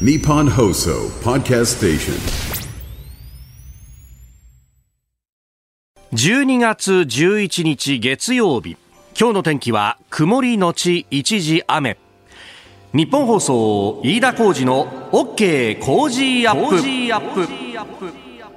Nippon Hoso Podcast Station. 12月11日月曜日。今日の天気は曇りのち一時雨。日本放送飯田浩二の OK 工事アップ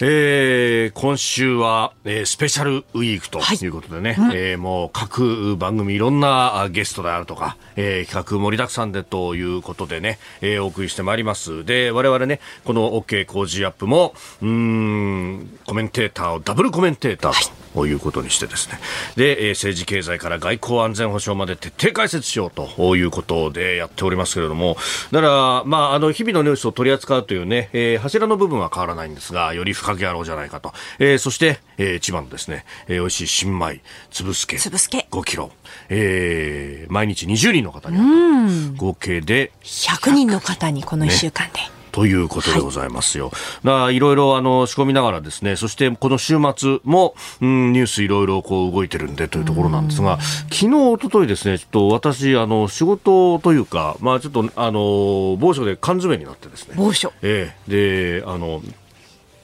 えー今週は、えースペシャルウィークということでね、えーもう各番組いろんなあゲストであるとか、えー企画盛りだくさんでということでね、えーお送りしてまいります。で、我々ね、この OK 工事アップも、うーん、コメンテーターをダブルコメンテーターと。ということにしてですね。で、えー政治経済から外交安全保障まで徹底解説しようということでやっておりますけれども、だから、まあ、あの、日々のニュースを取り扱うというね、えー柱の部分は変わらないんですが、より深くやろうじゃないかと。えーそして、えー千葉のですね、えー美味しい新米、粒すけ。粒すけ5キロ。えー毎日20人の方に合計で100人の方にこの1週間で。ということでございますよ。だからいろいろあの仕込みながらですね、そしてこの週末も、うん、ニュースいろいろこう動いてるんでというところなんですが、昨日、一昨日ですね、ちょっと私、あの、仕事というか、まあちょっとあの、某所で缶詰になってですね。某所ええで、あの、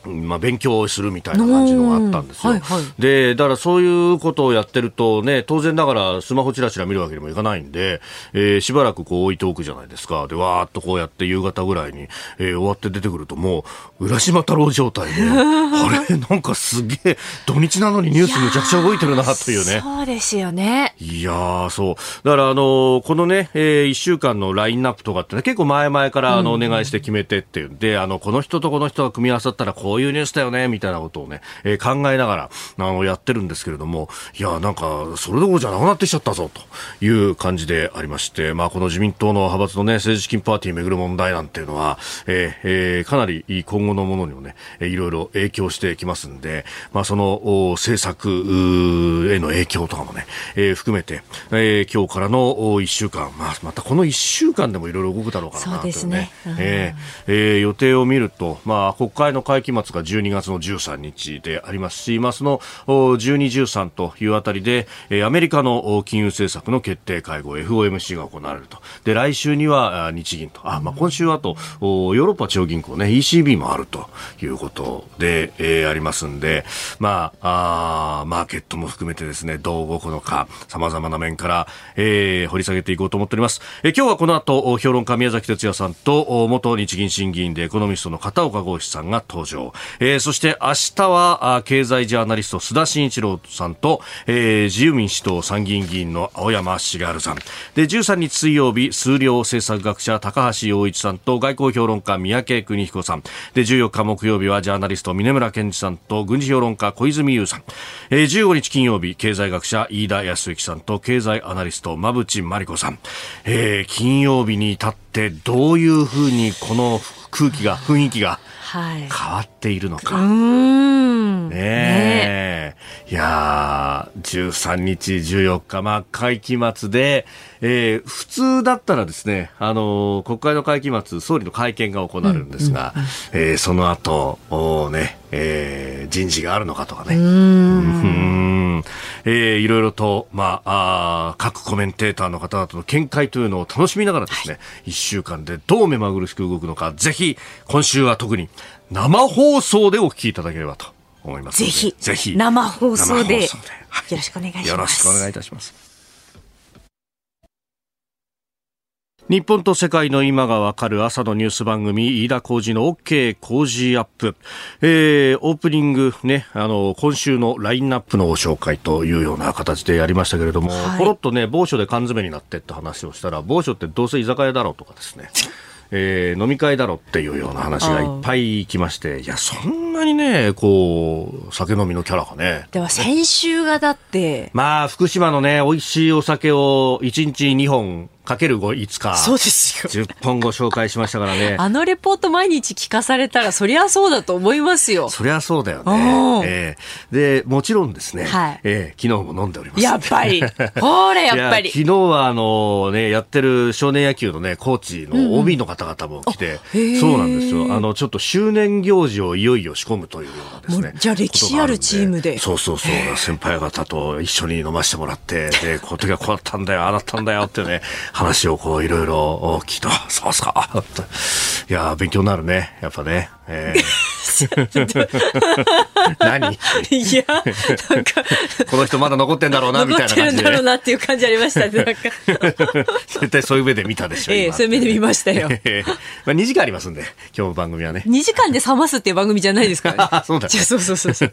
まあ、勉強をするみたいな感じのがあったんですよ。はいはいで、だからそういうことをやってるとね、当然ながらスマホチラチラ見るわけにもいかないんで、えーしばらくこう置いておくじゃないですか。で、わーっとこうやって夕方ぐらいに、えー終わって出てくるともう、浦島太郎状態で、あれ？なんかすげえ、土日なのにニュースむちゃくちゃ動いてるなというね。そうですよね。いやー、そう。だから、あのーこのね、え1週間のラインナップとかってね、結構前々から、あの、お願いして決めてっていうんで、あの、この人とこの人が組み合わさったらこういうニュースだよね、みたいなことをね、えー考えながら、あの、やってるんですけれども、いやー、なんか、それどころじゃなくなってきちゃったぞ、という感じでありまして、まあ、この自民党の派閥のね、政治資金パーティー巡る問題なんていうのは、えーえーかなり今後のものにもね、えーいろいろ影響してきますんで、まあ、その、お政策への影響とかもね、えー含めて、えー今日からのお1週間、まあ、またこの1週間でもいろいろ動くだろうからなそうですね。というえーえー予定を見ると、まあ、国会の会期末が12月の13日でありますし、まあ、その12、13というあたりで、アメリカの金融政策の決定会合 FOMC が行われると。で、来週には日銀と、あ、まあ、今週はあと、ヨーロッパ中央銀行ね、ECB もあるということで、えーありますんで、まあ、あーマーケットも含めてですね、どう動くのか、様々な面から、えー掘り下げていこうと思っております。えー今日はこの後、お評論家宮崎哲也さんと、元日銀審議員でエコノミストの片岡剛志さんが登場。えーそして明日は、経済ジャーナリスト須田慎一郎さんと、えー自由民主党参議院議員の青山茂春さん。で、13日水曜日、数量政策学者高橋洋一さんと外交評論家三宅邦彦さん。で、14日木曜日はジャーナリスト峰村健二さんと軍事評論家小泉優さん。えー15日金曜日、経済学者飯田康之さんと経済アナリスト馬淵真理子さん。えー金曜日に至ってどういうふうにこの空気が、雰囲気が。変わっているのか。うーん。ねえ。いやー、13日、14日、まあ、会期末で、えー普通だったらですね、あのー国会の会期末、総理の会見が行われるんですが、えーその後、おーね、えー人事があるのかとかね。うん。えーいろいろと、まあ、あー各コメンテーターの方々の見解というのを楽しみながらですね、一週間でどう目まぐるしく動くのか、ぜひ、今週は特に生放送でお聞きいただければと思います。ぜひ、ぜひ、生放送で、送で。はい。よろしくお願いします。よろしくお願いいたします。日本と世界の今がわかる朝のニュース番組、飯田浩二の OK 工事アップ。えー、オープニングね、あの、今週のラインナップのご紹介というような形でやりましたけれども、はいポロッとね、某所で缶詰になってって話をしたら、某所ってどうせ居酒屋だろうとかですね。えー飲み会だろっていうような話がいっぱい来まして、いや、そんなにね、こう、酒飲みのキャラがね。では先週がだって、まあ、福島のね、美味しいお酒を1日2本かける5、5日。そうですよ。10本ご紹介しましたからね。あのレポート毎日聞かされたら、そりゃそうだと思いますよ。そりゃそうだよおねー。ええで、もちろんですね、はいええ昨日も飲んでおります。やっぱり。ほら、やっぱりい。昨日はあのね、やってる少年野球のね、コーチの OB の方々も来て、へーそうなんですよ。あの、ちょっと周年行事をいよいよ仕込むというようなですね。じゃあ歴史あるチームでそうそうそう。先輩方と一緒に飲ませてもらって、で、この時はこうだったんだよ、ああだったんだよってね、話をこういろいろ聞いた。そうっすか。いや、勉強になるね。やっぱね。えー 何？いや、なんか、この人まだ残ってんだろうな、み残ってるんたいな感じで。だろうなっていう感じありましたね。なんか、絶対そういう目で見たでしょ。ええ今そういう目で見ましたよええまあ、2時間ありますんで、今日の番組はね。2時間で冷ますっていう番組じゃないですからね。あそうだねじゃあそうそうそうそう。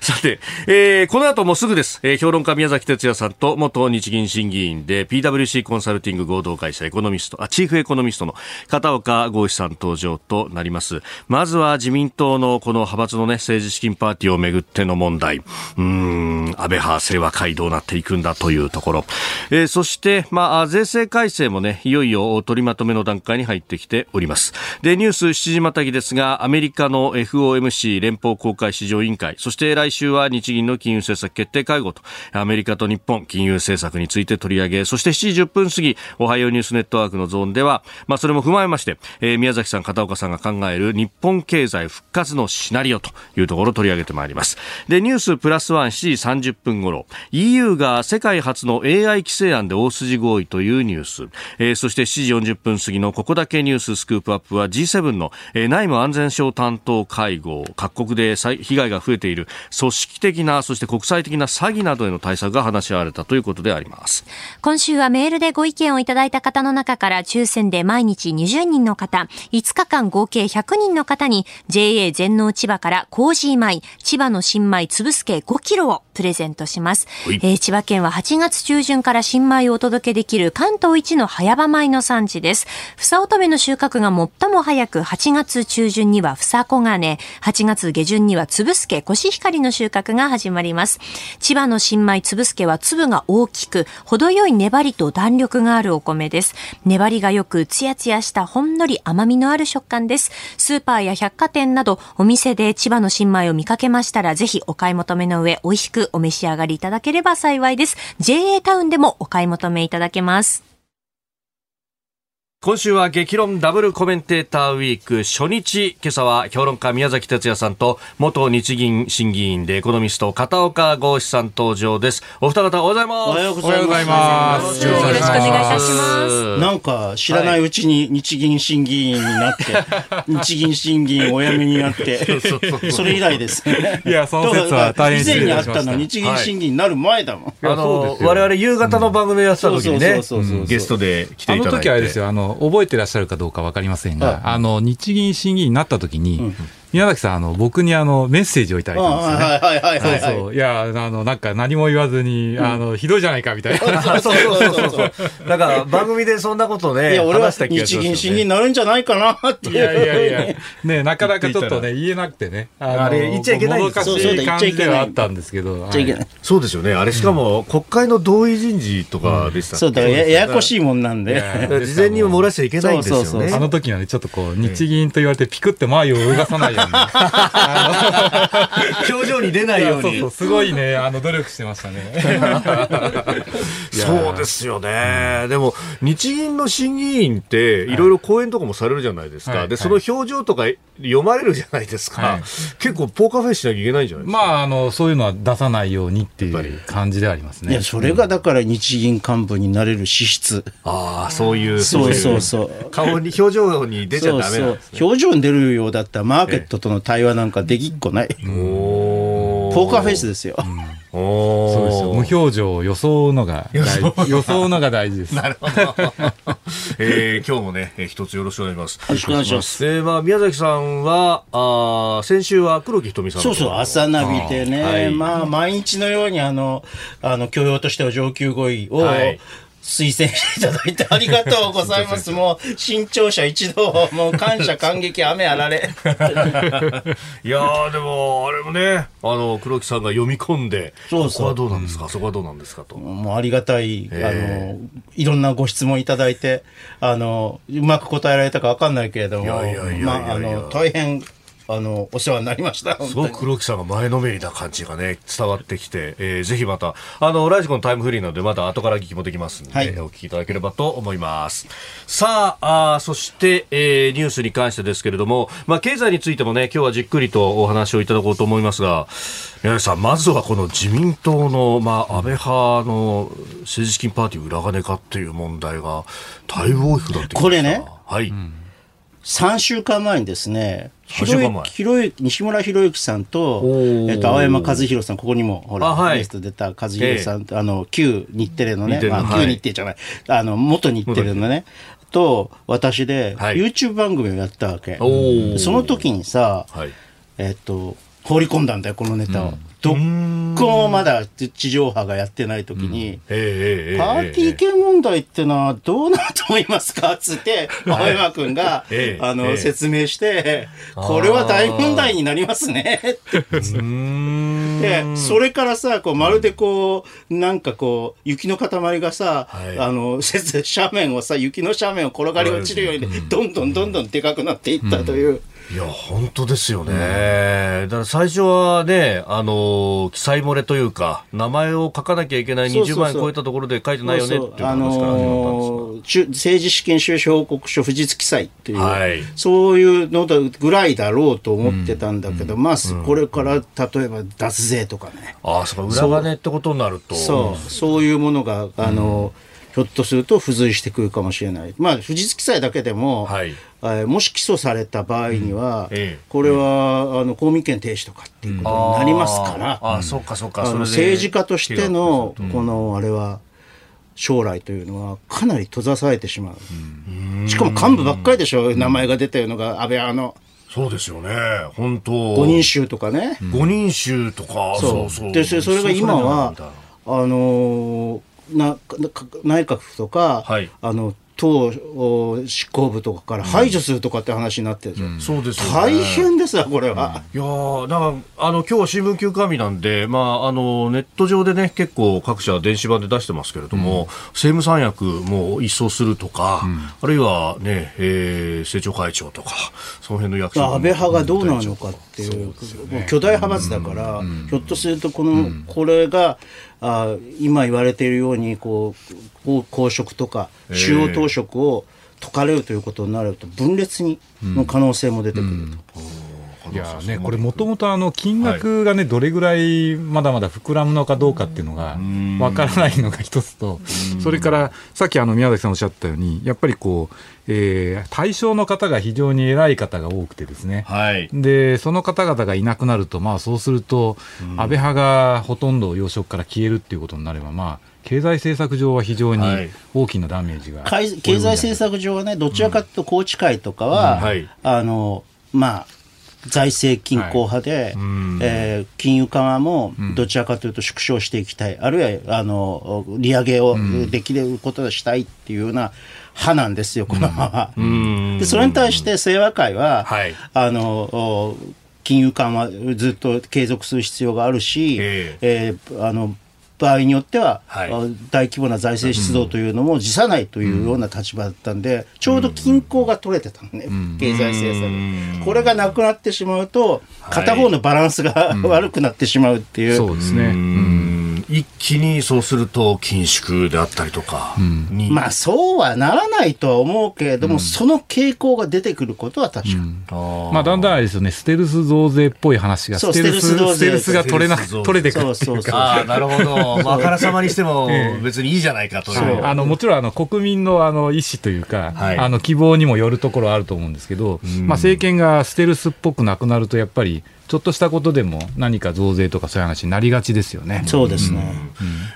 さて、えーこの後もうすぐです。えー評論家宮崎哲也さんと元日銀審議員で PWC コンサルティング合同会社エコノミスト、あ、チーフエコノミストの片岡剛志さん登場となります。まずずは自民党のこの派閥のね、政治資金パーティーをめぐっての問題。うん、安倍派清和会どうなっていくんだというところ。えーそして、まあ、税制改正もね、いよいよ取りまとめの段階に入ってきております。で、ニュース7時またぎですが、アメリカの FOMC 連邦公開市場委員会、そして来週は日銀の金融政策決定会合と、アメリカと日本金融政策について取り上げ、そして7時10分過ぎ、おはようニュースネットワークのゾーンでは、まあ、それも踏まえまして、えー宮崎さん、片岡さんが考える日本経済復活のシナリオというところを取り上げてまいります。で、ニュースプラスワン7時30分頃、EU が世界初の AI 規制案で大筋合意というニュース、えーそして7時40分過ぎのここだけニューススクープアップは G7 の、えー内務安全省担当会合、各国で被害が増えている組織的な、そして国際的な詐欺などへの対策が話し合われたということであります。今週はメールでご意見をいただいた方の中から抽選で毎日20人の方、5日間合計100人の方に JA 全農千葉からコージー米、千葉の新米つぶすけ5キロを。プレゼントします。はいえー千葉県は8月中旬から新米をお届けできる関東一の早場米の産地です。房乙女の収穫が最も早く8月中旬には房小金、8月下旬にはつぶすけコシヒカリの収穫が始まります。千葉の新米つぶすけは粒が大きく、程よい粘りと弾力があるお米です。粘りがよく、ツヤツヤしたほんのり甘みのある食感です。スーパーや百貨店など、お店で千葉の新米を見かけましたら、ぜひお買い求めの上、美味しくお召し上がりいただければ幸いです。JA タウンでもお買い求めいただけます。今週は激論ダブルコメンテーターウィーク初日、今朝は評論家宮崎哲也さんと元日銀審議員でエコノミスト片岡剛志さん登場です。お二方おはようございます。おはようございますよろしくお願いいたします。よろしくお願いいたしますなんか知らないうちに日銀審議員になって、日銀審議員お辞めになって、それ以来ですね。いやその説は大変以前にあったの日銀審議になる前だもん。あの、我々夕方の番組をやってた時にねそうそうそうそう、ゲストで来てあのいただいて。時はあれですよ、あの、覚えてらっしゃるかどうかわかりませんが、あの、日銀審議員になった時に、宮崎さん、あの、僕にあの、メッセージをいただいたんですよね。はいはいはいはいはい。そうそう。いや、あの、なんか何も言わずに、あの、ひどいじゃないかみたいな。そ うそうそうそうそう。なんか番組でそんなことね、いや、俺は日銀審議になるんじゃないかなっていう。いやいやいや、ね、なかなかちょっとね、言えなくてね。あれ言っちゃいけないんもですよどかしい感じではあったんですけど。言っちゃいけない。そうですよね。あれしかも国会の同意人事とかでしたっけ？そうだ、やややこしいもんなんで。事前にも漏らしちゃいけないんですよね。そうそうそうあの時はね、ちょっとこう、日銀と言われてピクって前を動かさないように。表情に出ないようにそうそう、。すごいね、あの、努力してましたね。そうですよね。でも、日銀の審議員って、いろいろ講演とかもされるじゃないですか。で、その表情とか読まれるじゃないですか。はい結構ポーカーフェイスしなきゃいけないんじゃないですか。まあ、あの、そういうのは出さないようにっていう感じではありますね。いや、それがだから日銀幹部になれる資質。ああ、そういう。そうそうそう。顔に、表情に出ちゃダメなんそうですね。表情に出るようだったらマーケットとの対話なんかできっこない。おポーカーフェイスですよ。おそうですよ。無表情を装うのが大事。装うのが大事です。なるほど。えー、今日もね、えー一つよろしくお願いします。よろしくお願いします。えー、まあ、宮崎さんは、あー先週は黒木瞳さんのそうそう、朝ナビでね、はいまあ、毎日のように、あの、あの、教養としては上級語彙を、はい推薦していただいてありがとうございます。もう、新潮社一同、もう感謝感激、雨あられ。いやー、でも、あれもね、あの、黒木さんが読み込んで、そうそうここはどうなんですか、そこはどうなんですかと。もうありがたい、あえの、いろんなご質問いただいて、あの、うまく答えられたかわかんないけれども、いやいやいやいやいやまあ、あの、大変、あの、お世話になりました。すごく黒木さんが前のめりな感じがね、伝わってきて、えーぜひまた、あの、ラジコのタイムフリーなので、また後から聞きもできますので、はいお聞きいただければと思います。さあ、あーそして、えーニュースに関してですけれども、まあ、経済についてもね、今日はじっくりとお話をいただこうと思いますが、宮根さん、まずはこの自民党の、まあ、安倍派の政治資金パーティー裏金かっていう問題が、だいぶ大きくなってきました。これねはい。3週間前にですね、3週間前ひろゆ西村博之さんとえっと、青山和弘さん、ここにも、ほら、あはい。ゲスト出た和弘さん、あの、旧日テレのねまあ、はい。旧日テレじゃない、あの、元日テレのね、と、私で、はい。YouTube 番組をやったわけ。その時にさ、はい。えっと、放り込んだんだよ、このネタを。どっこもまだ地上波がやってない時に、パーティー系問題ってのはどうなると思いますか？つって、青山くんが、ええあの、ええ。説明して、これは大問題になりますね。で、それからさ、こう、まるでこう、なんかこう、雪の塊がさ、はい。あの、斜面をさ、雪の斜面を転がり落ちるように、どんどんどんどんでかくなっていったという。いや、本当ですよね。だから最初はね、あの、記載漏れというか、名前を書かなきゃいけない20そうそうそう。万円超えたところで書いてないよねっていう話からあ始まったんです政治資金収支報告書不実記載っていう、はい。そういうのぐらいだろうと思ってたんだけど、まあ、これから例えば脱税とかね、ああ、そうか、裏金ってことになると。そう。そういうものが、あのひょっとすると付随してくるかもしれない。まあ、不実記載だけでも、はい。えーもし起訴された場合には、ええこれは、あの公民権停止とかっていうことになりますから、あー。あー、そうか、そうか。政治家としてのこのあれは将来というのはかなり閉ざされてしまう、しかも幹部ばっかりでしょ、名前が出てるのが安倍派の。そうですよね。本当。5人衆とかね、五人衆とか、そそううそう。でそれが今はあのーなな内閣府とか、はい。あの党お執行部とかから排除するとかって話になってるでしょ、そうです。大変ですわこれは。いやーなんかあの今日は新聞休刊日なんで、まあ、あのネット上でね結構各社電子版で出してますけれども、政務三役も一掃するとか、あるいはね、えー政調会長とかその辺の役所安倍派がどうなるのかっていう、もう巨大派閥だから、ひょっとするとこの、これがあ今言われているようにこう公職とか中央党職を解かれるということになると分裂にの可能性も出てくると。いやね、これもともとあの金額がね、どれぐらいまだまだ膨らむのかどうかっていうのがわからないのが一つと、それからさっきあの宮崎さんおっしゃったように、やっぱりこう、えー対象の方が非常に偉い方が多くてですね、はい。でその方々がいなくなると、まあ、そうすると、安倍派がほとんど要職から消えるっていうことになれば、まあ、経済政策上は非常にはい。大きなダメージが、かい経済政策上はね、どちらかというと宏池会とかは、うん。はい。あの、まあ、財政均衡派で、えー金融緩和もどちらかというと縮小していきたい、あるいはあの利上げをできることをしたいっていうような派なんですよ、この派は。でそれに対して清和会は、はい。あのお金融緩和ずっと継続する必要があるし、え。えーあの場合によっては、はいあ大規模な財政出動というのも辞さないというような立場だったんで、ちょうど均衡が取れてたのね、経済政策。これがなくなってしまうと、片方のバランスが、悪くなってしまうっていう。そうですね。うん一気にそうすると緊縮であったりとかに、まあそうはならないとは思うけれども、その傾向が出てくることは確か。あーまあ、だんだんあれですよね、ステルス増税っぽい話が、ステルスステルスが取れな取れてくる。っていうか。なるほど、まあ、あからさまにしても別にいいじゃないかという。はいあのもちろんあの国民のあの意思というか、はい。あの希望にもよるところはあると思うんですけど、まあ、政権がステルスっぽくなくなると、やっぱりちょっとしたことでも何か増税とかそういう話になりがちですよね。そうですね。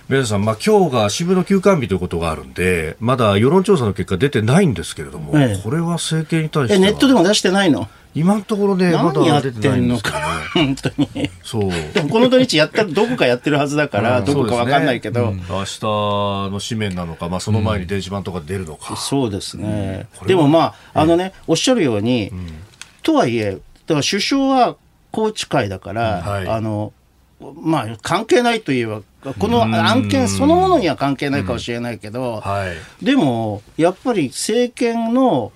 ベルさん、まあ、今日が支部の休館日ということがあるんで、まだ世論調査の結果出てないんですけれども、ええこれは政権に対してネットでも出してないの？今のところね、まだ何やって出てないんですけどね。本当に。そう。でもこの土日やったらどこかやってるはずだから、どこかわかんないけど、明日の紙面なのか、まあ、その前に電子版とか出るのか。そうですね。でもまあ、あのね、おっしゃるように、とはいえ、だから首相は宏池会だから、はいあの、まあ、関係ないといえば、この案件そのものには関係ないかもしれないけど、はい。でも、やっぱり政権の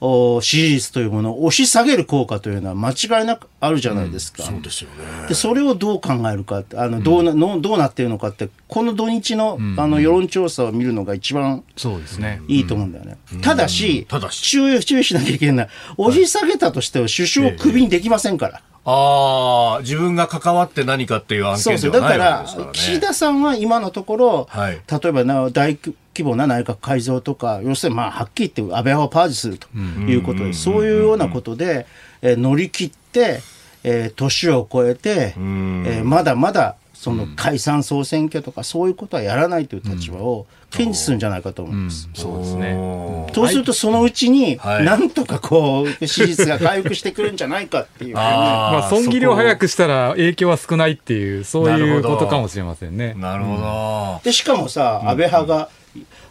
お支持率というものを押し下げる効果というのは間違いなくあるじゃないですか。そうですよね。でそれをどう考えるかあのどうな、のどうなっているのかってこの土日の,、あの世論調査を見るのが一番そうですね。いいと思うんだよね。ただし、ただし注意注意しなきゃいけない。押し下げたとしては首相をクビにできませんから。ああ、自分が関わって何かっていう案。件ではないわだからけですからね。岸田さんは今のところ、はい。例えばな大規模な内閣改造とか、要するにまあはっきり言って安倍派をパージするということで、そういうようなことで、えー乗り切って、えー年を超えて、えーまだまだその解散総選挙とかそういうことはやらないという立場を堅持するんじゃないかと思います。そうですね。そうするとそのうちに、はいなんとかこう、支持率が回復してくるんじゃないかっていう。あーまあ、損切りを早くしたら影響は少ないっていう、そういうことかもしれませんね。なるほど。でしかもさ、安倍派が、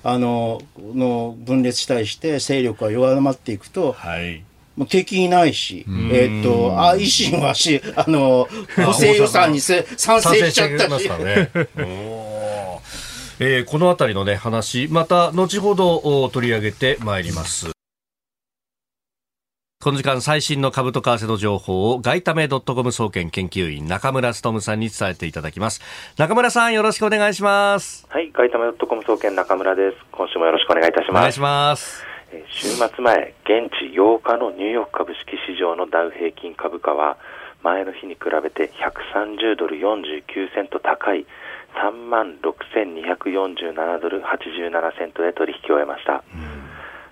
あのの分裂したりして勢力が弱まっていくと、はい。もう敵いないし、えーっとあ維新はしあの補正予算にせ賛成しちゃったしえーこのあたりのね、話、また後ほどお取り上げてまいります。この時間最新の株と為替の情報を外為ドットコム総研研究員中村努さんに伝えていただきます。中村さんよろしくお願いします。はい、ガイタマドットコム総研中村です。今週もよろしくお願いいたします。お願いします。えー週末前、現地8日のニューヨーク株式市場のダウ平均株価は、前の日に比べて130ドル49セント高い3万6247ドル87セントで取引を終えました。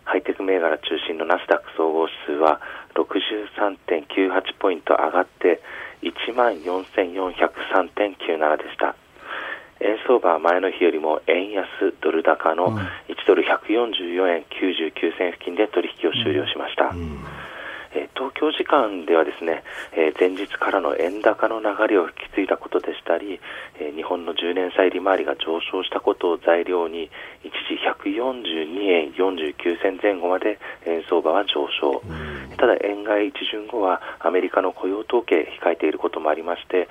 ハイテク銘柄中心のナスダック総合指数は63.98ポイント上がって1万4403.97でした。円相場は前の日よりも円安ドル高の1ドル144円99銭付近で取引を終了しました。えー東京時間ではですね、えー前日からの円高の流れを引き継いだことでしたり、えー日本の10年債利回りが上昇したことを材料に一時142円49銭前後まで円相場は上昇、ただ円買い一巡後はアメリカの雇用統計控えていることもありまして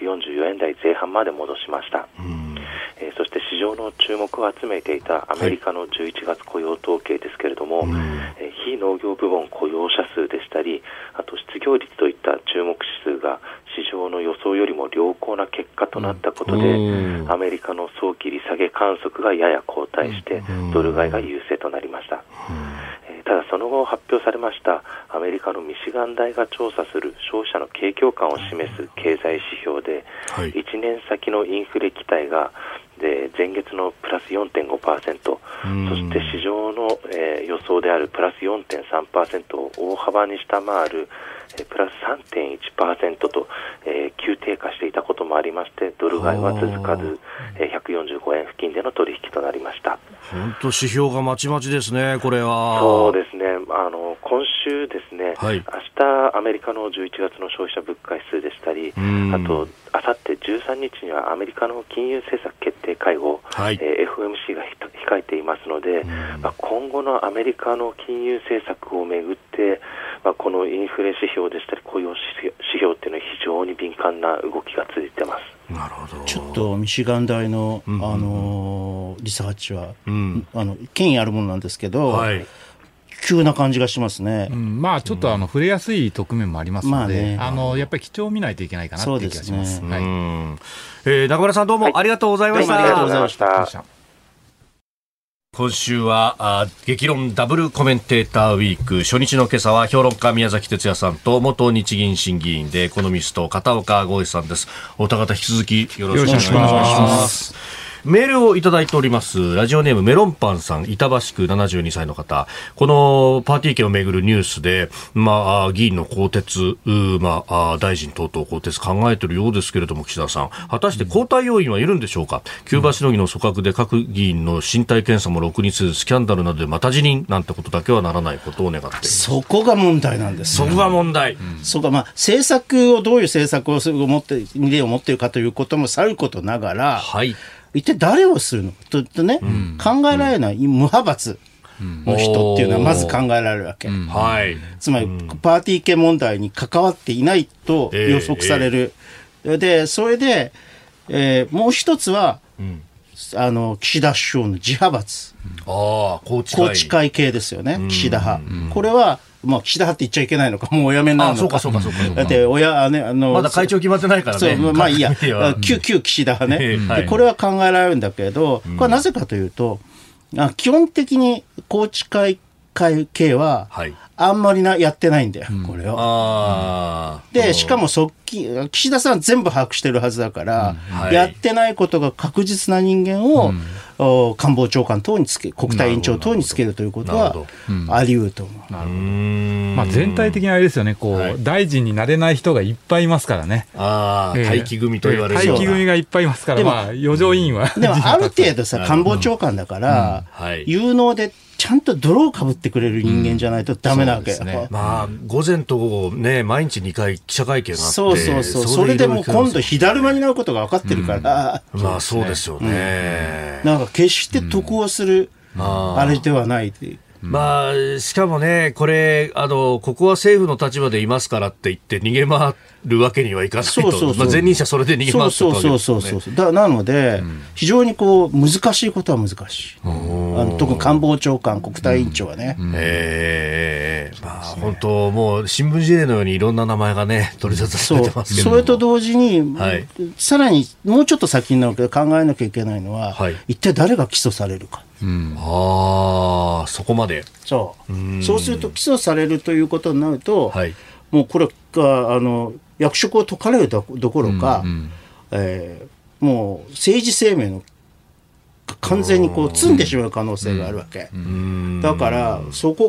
144円台前半まで戻しました。えーそして市場の注目を集めていたアメリカの11月雇用統計ですけれども、えー非農業部門雇用者数でしたり、あと失業率といった注目指数が市場の予想よりも良好な結果となったことで、うん。アメリカの早期利下げ観測がやや後退して、ドル買いが優勢となりました。えーただその後発表されましたアメリカのミシガン大が調査する消費者の景況感を示す経済指標で、はい。1年先のインフレ期待がで前月のプラス4.5%、そして市場の、えー予想であるプラス4.3%を大幅に下回る、えープラス3.1%と、えー急低下していたこともありまして、ドル買いは続かず、えー145円付近での取引となりました。本当指標がまちまちですね、これは。そうですね、あの今週ですね、はい。明日アメリカの11月の消費者物価指数でしたり、ん。あとあさって13日にはアメリカの金融政策決定会合、はい。えー FOMC がひと控えていますので、まあ、今後のアメリカの金融政策をめぐって、まあ、このインフレ指標でしたり、雇用指標指標っていうのは非常に敏感な動きが続いてます。なるほど。ちょっとミシガン大の、あのーリサーチは、ん。あの権威あるものなんですけど、はい。急な感じがしますね。うん。まあ、ちょっとあの触れやすい側面もありますので、まあね。あのやっぱり基調を見ないといけないかなっていう気がします。ね。はい。うん。えー中村さんどうもありがとうございました。どうもありがとうございました。今週はあ激論ダブルコメンテーターウィーク。初日の今朝は評論家宮崎哲也さんと元日銀審議員でエコノミスト片岡剛一さんです。お二方引き続きよろしくお願いしますメールをいただいております。ラジオネームメロンパンさん板橋区72歳の方。このパーティー券をめぐるニュースで、まあ、議員の更迭、まあ、大臣等々更迭考えているようですけれども岸田さん。果たして交代要員はいるんでしょうか、キューバしのぎの組閣で各議員の身体検査もろくにせずスキャンダルなどでまた辞任なんてことだけはならないことを願っています。そこが問題なんですそこが問題、そうかまあ政策をどういう政策をする思って理を持っているかということもさることながら、はい一体誰をするの？ととね、考えられない無派閥の人っていうのはまず考えられるわけ。はい。つまり、パーティー系問題に関わっていないとええ。予測される。で、それで、えーもう一つは、あの、岸田首相の自派閥、ああ高知宏池会系ですよね、岸田派。これは、まあ、岸田派って言っちゃいけないのか、もうおやめになるのか。あそうかそうかそうか。だって、親、あね、あの、まだ会長決まってないからね。そう、まあいいや。旧、旧岸田派ね、ええはい。でこれは考えられるんだけど、これはなぜかというと、あ基本的に宏池会会系は、はい。あんまりなやってないんだよ、これを。で、しかも側近、岸田さん全部把握してるはずだから、はい。やってないことが確実な人間を、お官房長官等につけ、国対委員長等につけるということはなるほあり得ると思う。まあ、全体的にあれですよね、こう、はい。大臣になれない人がいっぱいいますからね。ああ、ええ待機組と言われる待ような。機組がいっぱいいますから、でもまあ、余剰委員は。でも、ある程度さ、官房長官だから、うん。はい。有能で、ちゃんと泥をかぶってくれる人間じゃないとダメなわけうですねまあ、午前と午後ね、毎日2回記者会見があって。そうそうそう。それでもう今度、火だるまになることが分かってるから、まあそうですよね。なんか決して得をする、あれではないっていう。まあ、しかもね、これ、あの、ここは政府の立場でいますからって言って逃げ回るわけにはいかないと。そうそうそうまあ前任者それで逃げ回そうそうそうそうそう。だなので、非常にこう難しいことは難しい。あの特に官房長官、国対委員長はね。ええまあ本当、もう新聞事例のようにいろんな名前がね、取り沙汰されてますけども。それと同時に、はいさらにもうちょっと先になるけど考えなきゃいけないのは、はい一体誰が起訴されるか。ああ、そこまで。そうそうすると起訴されるということになると、はい。もうこれがあの役職を解かれるどどころか、えーもう政治生命の完全にこう積んでしまう可能性があるわけ。だからそこ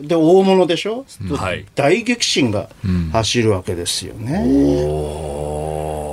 がで大物でしょ、はい。大激震が走るわけですよね。おー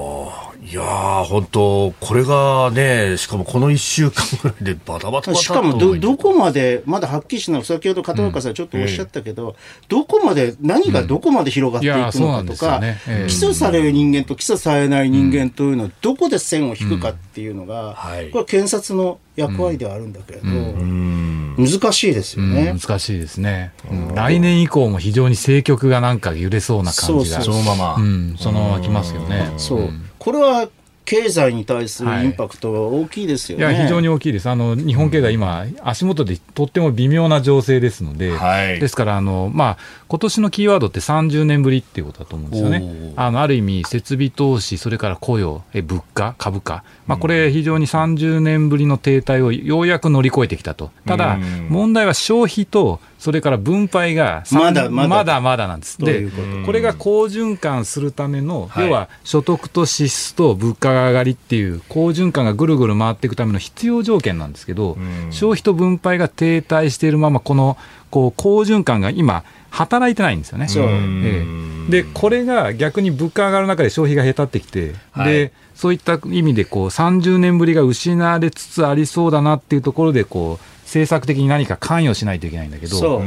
いやー、本当、これがね、しかもこの1週間ぐらいでバタバタしかもどどこまでまだはっきりしない先ほど片岡さんちょっとおっしゃったけど、どこまで何がどこまで広がっていくのかとか、ねええ起訴される人間と起訴されない人間というのはどこで線を引くかっていうのが、はい。これは検察の役割ではあるんだけれど、難しいですよね。難しいですね、うん。来年以降も非常に政局がなんか揺れそうな感じがそのまま。う。ん、そのまま来ますよね。そうこれは経済に対するインパクトは大きいですよね。いや非常に大きいです、あの日本経済、今、足元でとっても微妙な情勢ですので、はい。ですから、あのまあ今年のキーワードって30年ぶりっていうことだと思うんですよね、あのある意味、設備投資、それから雇用、え物価、株価、まあ、これ、非常に30年ぶりの停滞をようやく乗り越えてきたと、ただ、問題は消費と、それから分配がまだまだ。まだまだなんです。でこれが好循環するための、はい。要は所得と支出と物価が上がりっていう好循環がぐるぐる回っていくための必要条件なんですけど、消費と分配が停滞しているままこのこう好循環が今働いてないんですよね。ええ。でこれが逆に物価上がる中で消費がへたってきて、はい。でそういった意味でこう30年ぶりが失われつつありそうだなっていうところでこう政策的に何か関与しないといけないんだけど。そ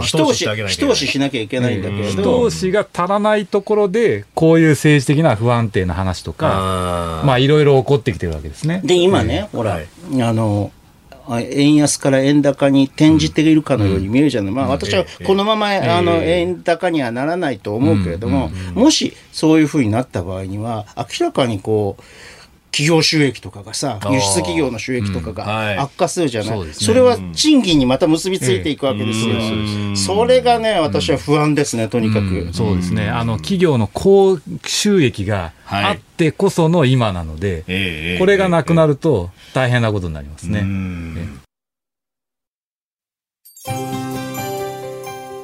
一押し後押ししなきゃいけない一押ししなきゃいけないんだけれ一ど、押しが足らないところで、こういう政治的な不安定な話とか、まあいろいろ起こってきてるわけですね。で今ね、ほら、はい。あのあ円安から円高に転じているかのように見えるじゃない、まあ、私はこのまま、あの円高にはならないと思うけれども、もしそういうふうになった場合には、明らかにこう、企業収益とかがさ、輸出企業の収益とかが悪化するじゃない、そうですね。それは賃金にまた結びついていくわけですよ。それがね、私は不安ですね、とにかく。そうですね。あの、企業の高収益があってこその今なので、ええこれがなくなると大変なことになりますね。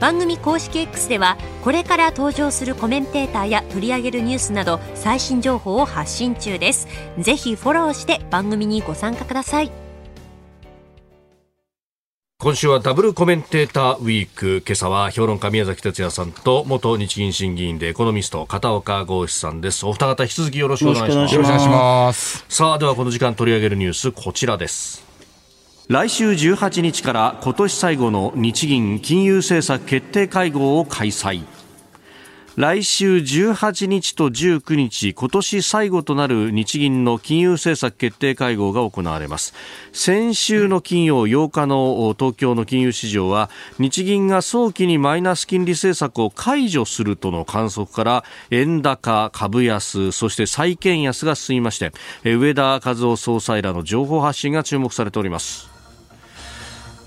番組公式 X ではこれから登場するコメンテーターや取り上げるニュースなど最新情報を発信中です。ぜひフォローして番組にご参加ください。今週はダブルコメンテーターウィーク今朝は評論家宮崎哲也さんと元日銀審議員でエコノミスト片岡剛志さんです。お二方引き続きよろしくお願いします。よろしくお願いします。さあではこの時間取り上げるニュースこちらです来週18日から今年最後の日銀金融政策決定会合を開催来週18日と19日、今年最後となる日銀の金融政策決定会合が行われます。先週の金曜8日の東京の金融市場は、日銀が早期にマイナス金利政策を解除するとの観測から、円高、株安、そして債券安が進みまして、上田和夫総裁らの情報発信が注目されております。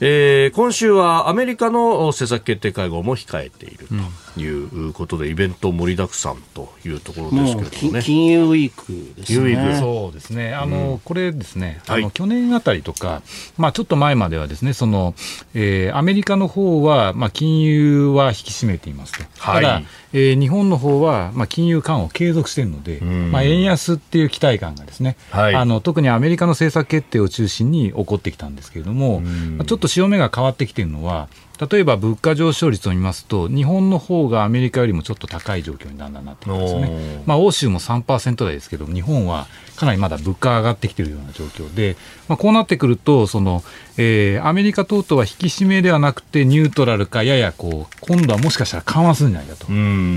えー、今週はアメリカの政策決定会合も控えていると。いうことで、うん、イベント盛りだくさんというところですけどね。金融ウィークですね。そうですね。あの、うん、これですね、あの、はい、去年あたりとか、まあちょっと前まではですね、その、えー、アメリカの方は、まあ金融は引き締めていますと。はい、ただ、えー、日本の方は、まあ金融緩和を継続しているので、うん、まあ円安っていう期待感がですね、はい、あの、特にアメリカの政策決定を中心に起こってきたんですけれども、まあ、ちょっと潮目が変わってきているのは、例えば物価上昇率を見ますと、日本の方がアメリカよりもちょっと高い状況にだんだんなってきますね。まあ、欧州も3%台ですけど、日本はかなりまだ物価上がってきているような状況で、まあ、こうなってくると、その、えー、アメリカ等々は引き締めではなくて、ニュートラルかややこう、今度はもしかしたら緩和するんじゃないかと。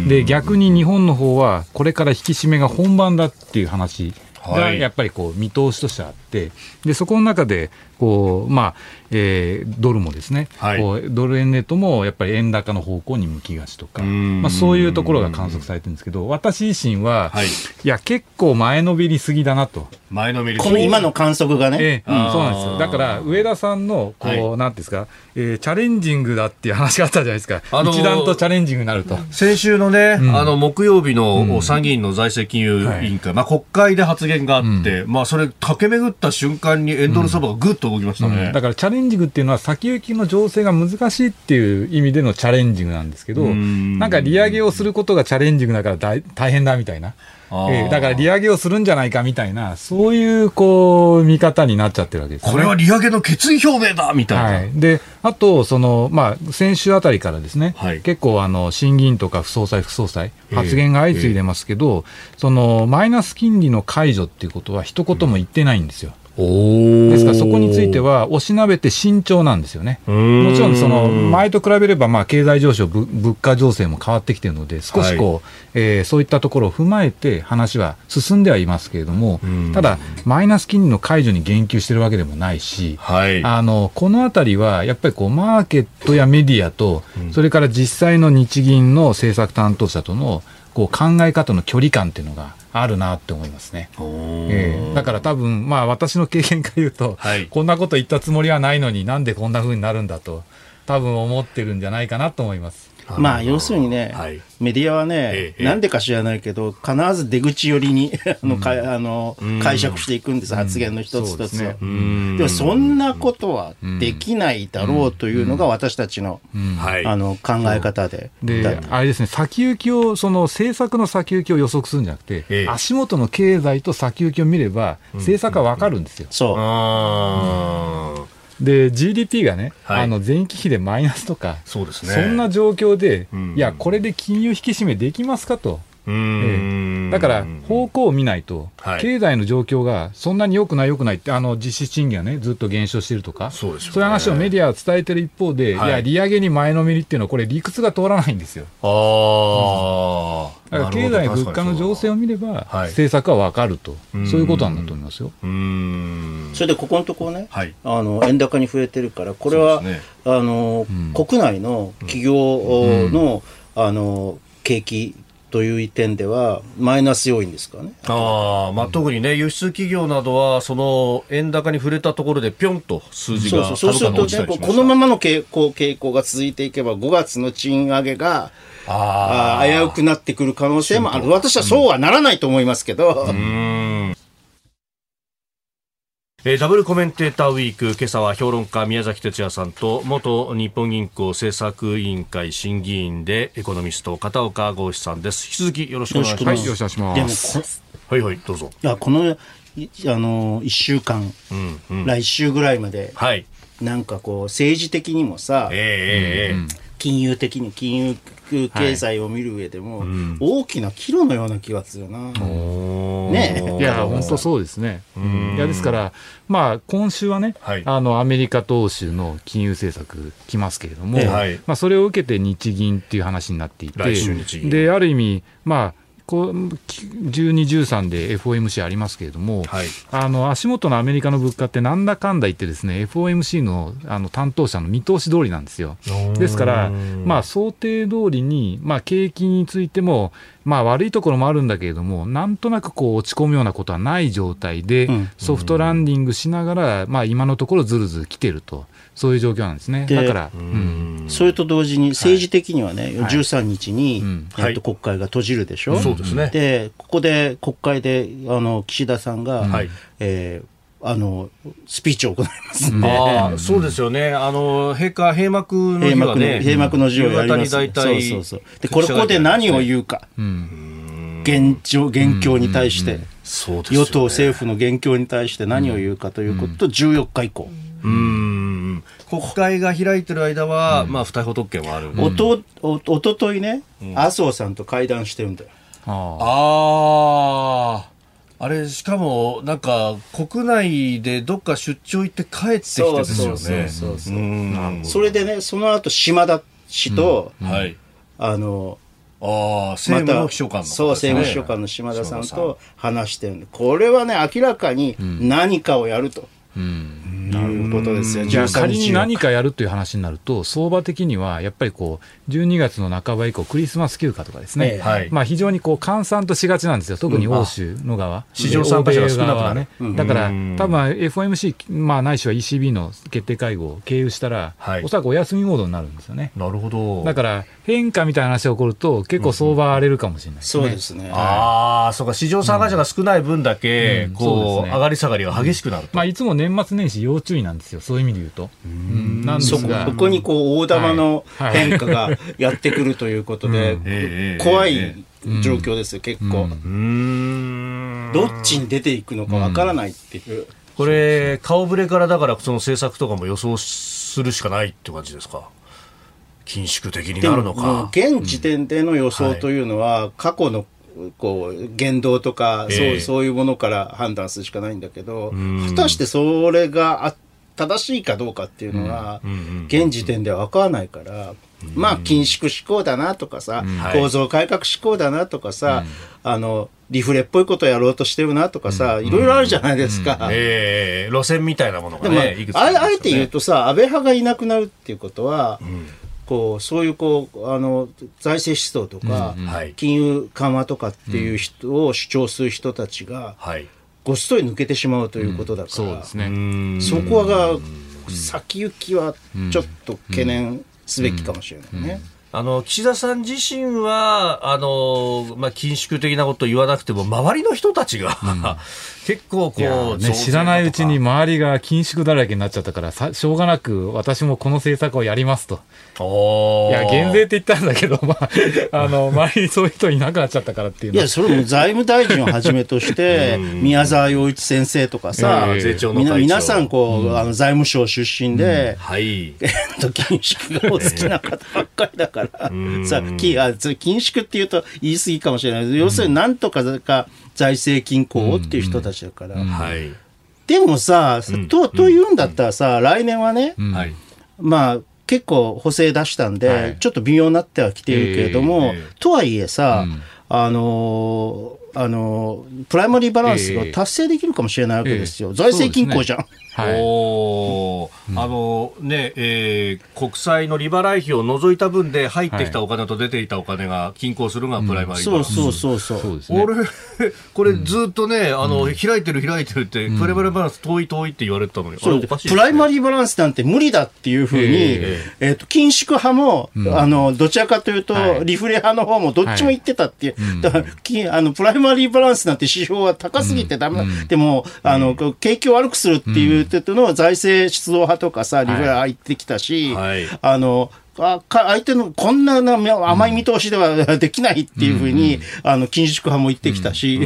で、逆に日本の方は、これから引き締めが本番だっていう話がやっぱりこう見通しとしてあって、でそこの中でこう、まあえー、ドルもですね、はい、こうドル円ネットもやっぱり円高の方向に向きがちとか、まあ、そういうところが観測されてるんですけど、私自身は、はい、いや、結構前のめりすぎだなと。前のめりこの今の観測がね、えーうん、そうなんですよ。だから、上田さんの、こう、はい、なんですか、えー、チャレンジングだっていう話があったじゃないですか。あのー、一段とチャレンジングになると。先週のね、うん、あの、木曜日の参議院の財政金融委員会、うん、まあ、国会で発言があって、まあ、それ、駆け巡った瞬間に円ドル相場がぐっと動きましたね。だから、チャレンジングっていうのは、先行きの情勢が難しいっていう意味でのチャレンジングなんですけど、なんか利上げをすることがチャレンジングだから大大変だみたいな。えー、だから利上げをするんじゃないかみたいな、そういうこう見方になっちゃってるわけです、ね、これは利上げの決意表明だみたいな。はい、であとその、まあ、先週あたりからですね、はい、結構あの、審議員とか総裁、副総裁、発言が相次いでますけど、えーえー、そのマイナス金利の解除っていうことは、一言も言ってないんですよ。ですからそこについては、おしなべて慎重なんですよね。もちろん、その前と比べれば、まあ、経済上昇、物価情勢も変わってきているので、少しこう、はい、えー、そういったところを踏まえて話は進んではいますけれども、ただ、マイナス金利の解除に言及しているわけでもないし、はい、あのこのあたりはやっぱりこうマーケットやメディアと、それから実際の日銀の政策担当者とのこう考え方の距離感っていうのがあるなって思いますね。えー、だから多分、まあ私の経験から言うと、はい、こんなこと言ったつもりはないのになんでこんなふうになるんだと、多分思ってるんじゃないかなと思います。まあ要するにね、はい、メディアはね、なんでか知らないけど、必ず出口寄りに あの、かあの解釈していくんです、発言の一つ一つを。でもそんなことはできないだろうというのが私たちの,、あの考え方で。で、あれですね、先行きを、その政策の先行きを予測するんじゃなくて、足元の経済と先行きを見れば、政策はわかるんですよ。そう。で GDP がね、はい、あの前期比でマイナスとか、そうですね、そんな状況で、うん、いや、これで金融引き締めできますかと。うん。だから方向を見ないと、はい。経済の状況がそんなに良くない、良くないって、あの実質賃金がね、ずっと減少してるとか、そうですよね。いう話をメディアは伝えてる一方で、はい。い、や、利上げに前のめりっていうのは、これ、理屈が通らないんですよ。ああ、だから経済、物価の情勢を見れば、はい。政策は分かると、そういうことなんだと思いますよ。うーん。それでここのところね、はい。あの円高に増えてるから、これは、ね。あの国内の企業の,、あの景気という点では、マイナス要因ですからね。あーまあ、特にね、輸出企業などは、その円高に触れたところで、ぴょんと数字がそうするとね、このままの傾向傾向が続いていけば、5月の賃上げがああー危うくなってくる可能性もある、私はそうはならないと思いますけど、えーダブルコメンテーターウィーク、今朝は評論家宮崎哲也さんと、元日本銀行政策委員会審議員でエコノミスト片岡剛志さんです。引き続きよろしくお願いします。はい、よろしくお願いします。こはいはい、どうぞ。いやこのいあの1週間、うんうん。来週ぐらいまで、はい。なんかこう、政治的にもさ、ええええええ金融的に、金融経済を見る上でも、大きな岐路のような気がするな。ね。いや、本当そうですね。いや、ですから、まあ、今週はね、はい。あの、アメリカと欧州の金融政策来ますけれども、ええはい。まあ、それを受けて日銀っていう話になっていて、来週日銀。で、ある意味、まあ、こう12、13で FOMC ありますけれども、はい。あの足元のアメリカの物価ってなんだかんだ言ってですね FOMC のあの担当者の見通し通りなんですよ。ですから、まあ、想定通りに、まあ、景気についても、まあ、悪いところもあるんだけれども、なんとなくこう落ち込むようなことはない状態で、うん。ソフトランディングしながら、まあ、今のところずるずる来てると、そういう状況なんですね。でだから、うん。それと同時に政治的にはね、13日に、うん。えっと、国会が閉じるでしょ、そうですね。で、ここで国会であの岸田さんが、はい。えーあのスピーチを行いますんで、ああ、そうですよね。あの、閉会、閉幕の日閉幕のはね、閉幕の辞をやります、そうそうそう。でこれここで何を言うか、現状現況に対して、与党、政府の現況に対して何を言うかということと、14日以降。うん。国会が開いてる間は、まあ、不逮捕特権はある。おとおおとといね、麻生さんと会談してるんだよ。ああ。あれ、しかも、なんか、国内でどっか出張行って帰ってきてですよね。そうそうそうそうう。ん。それでね、その後島田氏と、はい。あの、ああ、政務の秘書官のね、そう、政務秘書官の島田さんと話してるんで、これはね、明らかに何かをやると。いうことですよ、じゃあ13仮に何かやるという話になると、相場的にはやっぱりこう12月の半ば以降、クリスマス休暇とかですね、ええ。はい。まあ、非常にこう閑散としがちなんですよ、特に欧州の側、市場参加者が少なくなる。ね、だから、多分 FOMC、まあ、ないしは ECB の決定会合を経由したら、はい。おそらくお休みモードになるんですよね。なるほど。だから変化みたいな話が起こると、結構相場荒れるかもしれないですね。そうですね。ああ、そうか、市場参加者が少ない分だけ、こう、上がり下がりが激しくなると。まあ、いつも年末年始要注意なんですよ、そういう意味で言うと。うん。なんでそこすが。ここにこう大玉の変化がやってくるということで、ええ怖い状況ですよ、結構。うーん。どっちに出ていくのかわからないっていう。これ、顔ぶれからだから、その政策とかも予想するしかないって感じですか？緊縮的にでなるのか。現時点での予想というのは、過去のこう言動とか、ええ。そうそういうものから判断するしかないんだけど、果たしてそれがあ正しいかどうかっていうのは、現時点では分からないから、まあ、緊縮志向だなとかさ、はい。構造改革志向だなとかさ、あの、リフレっぽいことやろうとしてるなとかさ、いろいろあるじゃないですか。ええ路線みたいなものがでも、ね、いくつかありますよね。あえて言うとさ、安倍派がいなくなるっていうことは、こうそういうこうあの財政出動とか、はい金融緩和とかっていう人を主張する人たちが、はい。ごっそり抜けてしまうということだから、そ。そこが先行きはちょっと懸念すべきかもしれないね。あの、岸田さん自身は、あの、まあ、緊縮的なこと言わなくても、周りの人たちが、結構こう、ね、知らないうちに周りが緊縮だらけになっちゃったからさ、しょうがなく私もこの政策をやりますと。いや、減税って言ったんだけど、まあ、あの、周りにそういう人いなくなっちゃったからっていうの。はいや、それも財務大臣をはじめとして、宮沢洋一先生とかさ、皆さんこう、あの財務省出身で、はい。えっと緊縮がお好きな方ばっかりだから、さきあつ緊縮っていうと言い過ぎかもしれない。要するになんとかか財政均衡をっていう人たちだから。はい。でもさ、と、というんだったらさ、来年はね、はい。まあ、結構補正出したんで、はい。ちょっと微妙になってはきているけれども、ええとはいえさ、あのーあのープライマリーバランスが達成できるかもしれないわけですよ。ええ。財政均衡じゃん。はい。おー。あのね、えー国債の利払い費を除いた分で入ってきたお金と出ていたお金が均衡するのがプライマリーバランス。そうそうそうそう。そうですね。俺、これずっとね、あの、開いてる開いてるって、プライマリーバランス遠い遠いって言われてたのに、あそう。れおかしいプライマリリーバランスなんて無理だっていうふうに、ええ。っと緊縮派も、あのどちらかというと、はい。リフレ派の方もどっちも言ってたっていう、だからきあのプライマリーバランスなんて指標は高すぎてダメだ、でもあの、景気を悪くするっていうのは財政出動派とかさ、リフレ派言ってきたし、はい。あのあか相手のこんなな甘い見通しでは できないっていうふうに、あの緊縮派も言ってきたし、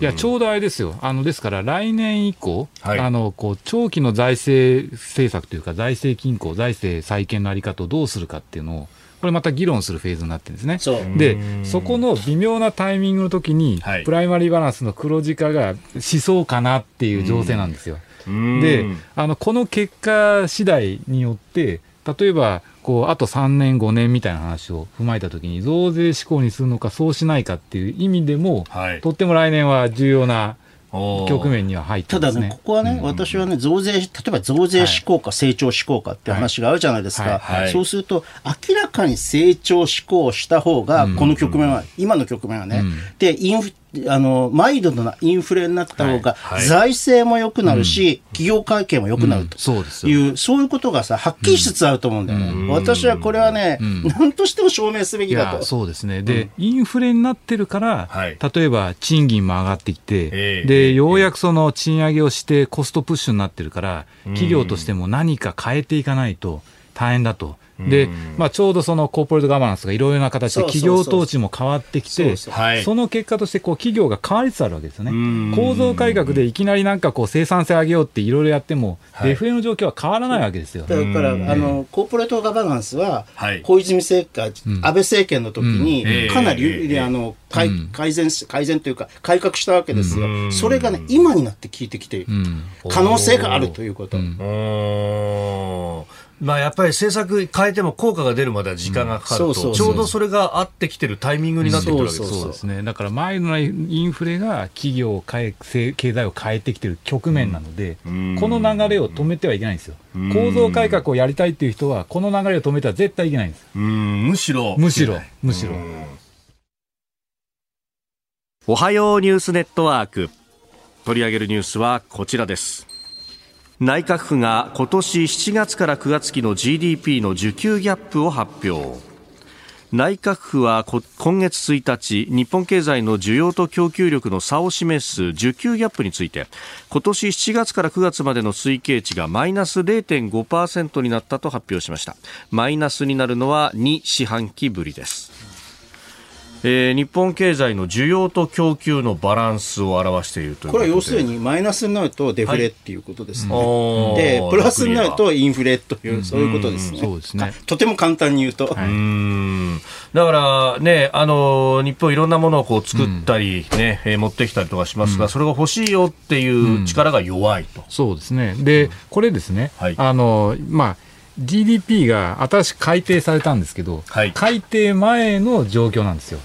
いや、ちょうどあれですよ。あの、ですから、来年以降、はい。あの、こう、長期の財政政策というか、財政均衡、財政再建のあり方をどうするかっていうのを、これまた議論するフェーズになってるんですね。そう。で、そこの微妙なタイミングの時に、はい。プライマリーバランスの黒字化がしそうかなっていう情勢なんですよ。で、あの、この結果次第によって、例えば、こう、あと3年、5年みたいな話を踏まえたときに、増税志向にするのか、そうしないかっていう意味でも、はい。とっても来年は重要な局面には入ってただね。ここはね、私はね、増税、例えば増税志向か成長志向かっていう話があるじゃないですか。はい。はい。そうすると、明らかに成長志向した方が、この局面は、今の局面はね、で、インフ、あの、マイルドなインフレになった方が、財政も良くなるし、企業会計も良くなると。いう、そういうことがさ、はっきりしつつあると思うんだよね。私はこれはね、何としても証明すべきだと。そうですね、で、インフレになってるから、はい。例えば賃金も上がってきて、ええでようやくその賃上げをして、コストプッシュになってるから、企業としても何か変えていかないと大変だと。で、まあ、ちょうどそのコーポレートガバナンスがいろいろな形で企業統治も変わってきて、その結果としてこう企業が変わりつつあるわけですよん。ね。構造改革でいきなりなんかこう生産性上げようっていろいろやっても、はい。デフレの状況は変わらないわけですよ。だから、あの、コーポレートガバナンスは、はい。小泉政権、安倍政権の時にええ、かなり、ええあの、改改善し、改善というか、改革したわけですよ。うん。それがね、今になって効いてきている。うん。可能性があるということ。うん。うーんまあ、やっぱり政策変えても効果が出るまでは時間がかかると、うんそうそうそう。ちょうどそれが合ってきてるタイミングになってくるわけですそうそうですね。だから前のインフレが企業を変え、せ経済を変えてきてる局面なので、ん。この流れを止めてはいけないんですよ。構造改革をやりたいっていう人は、この流れを止めては絶対いけないんです。うん。むしろ。むしろ、むしろ。おはようニュースネットワーク。取り上げるニュースはこちらです内閣府が今年7月から9月期の GDP の需給ギャップを発表。内閣府は今月1日日本経済の需要と供給力の差を示す需給ギャップについて今年7月から9月までの推計値がマイナス0.5%になったと発表しました。マイナスになるのは2四半期ぶりです。えー日本経済の需要と供給のバランスを表しているというこれは要するに、にマイナスになるとデフレっていうことですね。で、プラスになるとインフレという、そういうことですね。そうですね。とても簡単に言うと。うーんだからね、あの日本いろんなものをこう作ったりね、えー持ってきたりとかしますが、それが欲しいよっていう力が弱いと。そうですね。で、これですね、はいあの、まあ、GDP が新しく改定されたんですけど、はい改定前の状況なんですよ。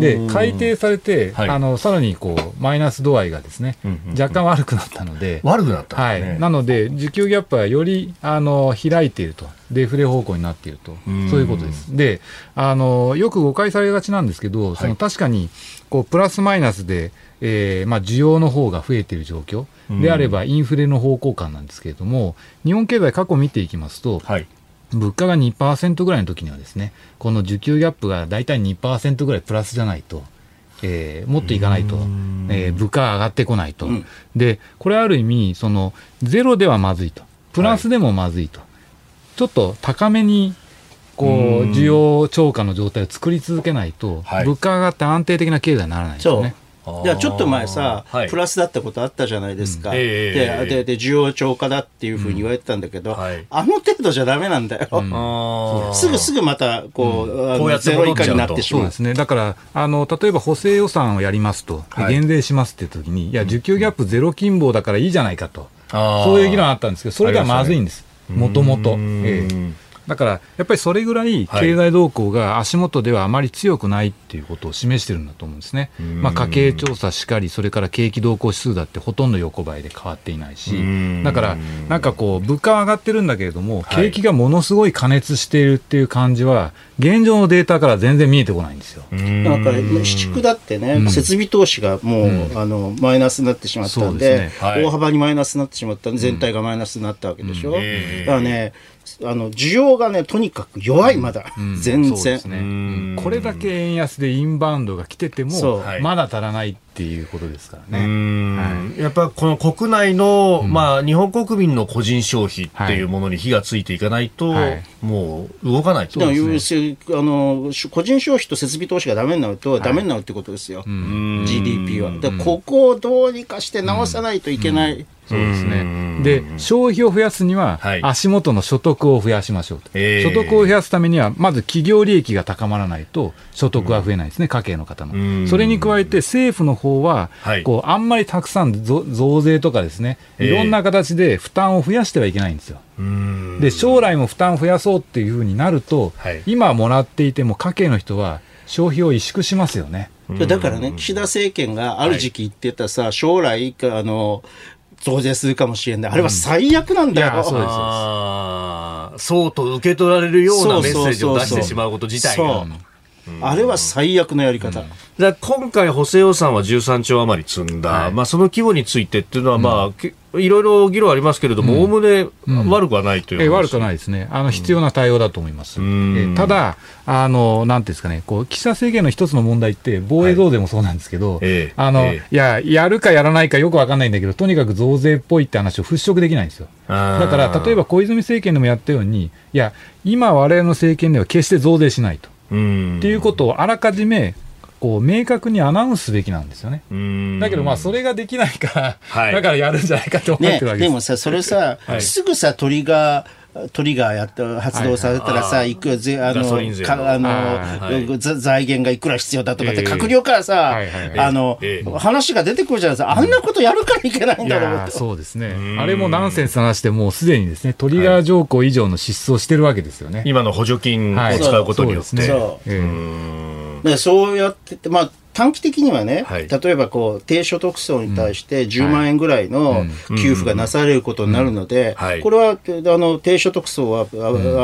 で、改定されて、はいあの、さらにこう、マイナス度合いがですね、うんうんうん若干悪くなったので、悪くなったは。い。なので、需給ギャップはより、あの、開いていると。デフレ方向になっていると。んそういうことです。で、あの、よく誤解されがちなんですけど、その確かに、こう、プラスマイナスで、えーまあ、需要の方が増えている状況であれば、インフレの方向感なんですけれども、日本経済過去見ていきますと、はい。物価が2%ぐらいの時にはですね、この需給ギャップが大体2%ぐらいプラスじゃないと、えーもっといかないと、えー物価が上がってこないと。んで、これある意味、その、ゼロではまずいと。プラスでもまずいと。ちょっと高めに、こう、需要超過の状態を作り続けないと、はい物価が上がって安定的な経済にならないですよね。いやちょっと前さ、はい。プラスだったことあったじゃないですか、うん。ええででで需要超過だっていうふうに言われてたんだけど、はい。あの程度じゃダメなんだよ、あー。すぐすぐまたこう,、あこうやってのゼロ以下になってしまう。そうですね。だから、あの、例えば補正予算をやりますと、ではい。減税しますって時に、いや、需給ギャップゼロ金棒だからいいじゃないかと。そういう議論あったんですけど、それではまずいんです。もともと。ん。ええだから、やっぱりそれぐらいはい。経済動向が足元ではあまり強くないっていうことを示してるんだと思うんですね。まあ、家計調査しかり、それから景気動向指数だってほとんど横ばいで変わっていないしん、だから、なんかこう、物価は上がってるんだけれども、はい。景気がものすごい過熱しているっていう感じは、現状のデータから全然見えてこないんですよ。だから、市区だってね、設備投資がもう、あのマイナスになってしまったんで、ね。はい。大幅にマイナスになってしまったんで、全体がマイナスになったわけでしょ。ええだからね、あの需要がね、とにかく弱い、まだ、全然。そうです。ね。これだけ円安でインバウンドが来ててもはい、まだ足らないっていうことですからうね。んやっぱこの国内の、まあ、日本国民の個人消費っていうものに火がついていかないと、はい。もう動かないと。だから要するにあの個人消費と設備投資がダメになると、ダメになるってことですよ、GDP は。だからここをどうにかして直さないといけない。そうですね。で、消費を増やすにははい、足元の所得を増やしましょうと。ええ。所得を増やすためには、まず企業利益が高まらないと、所得は増えないですね、家計の方うん。の。それに加えて、政府の方ははい、こう、あんまりたくさん増増税とかですね、ええ。いろんな形で負担を増やしてはいけないんですよ。うん。で、将来も負担を増やそうっていうふうになるとはい、今もらっていても家計の人は消費を萎縮しますよね。だからね、岸田政権がある時期言ってたさ、将来あの増税するかもしれない、あれは最悪なんだよ。うです。あーそうと受け取られるようなメッセージを出してしまうこと自体が。そうあれは最悪のやり方。だから今回、補正予算は13兆余り積んだ、はい。まあ、その規模についてっていうのは、まあけいろいろ議論ありますけれども、おおむね悪くはないという、え悪くないですね、あの必要な対応だと思います。ん。えただ、あのなんていうんですかね、こう岸田政権の一つの問題って、防衛増税もそうなんですけど、ええあのえいや、やるかやらないかよくわかんないんだけど、とにかく増税っぽいって話を払拭できないんですよ。だから、例えば小泉政権でもやったように、いや、今、我々の政権では決して増税しないと。うんっていうことをあらかじめ、こう明確にアナウンスすべきなんですよね。うんだけど、まあ、それができないから、はいだからやるんじゃないかと思ってねるわ、けです。でもさ、それさ、はいすぐさ、トリガー、トリガーやって発動されたらさ、はいい。くらぜあのかあの、財源がいくら必要だとかって、ええ。閣僚からさ、あの、ええ。話が出てくるじゃないですか。あんなことやるからいけないんいだろう。そうですね、あれもナンセンスな話で、もうすでにですねトリガー条項以上の支出をしてるわけですよね。今の補助金を使うことによって。そうそうええだからそうやってて、まあ、短期的にはね、はい。例えばこう低所得層に対して10万円ぐらいの給付がなされることになるので、はい。これはあの低所得層は、ああ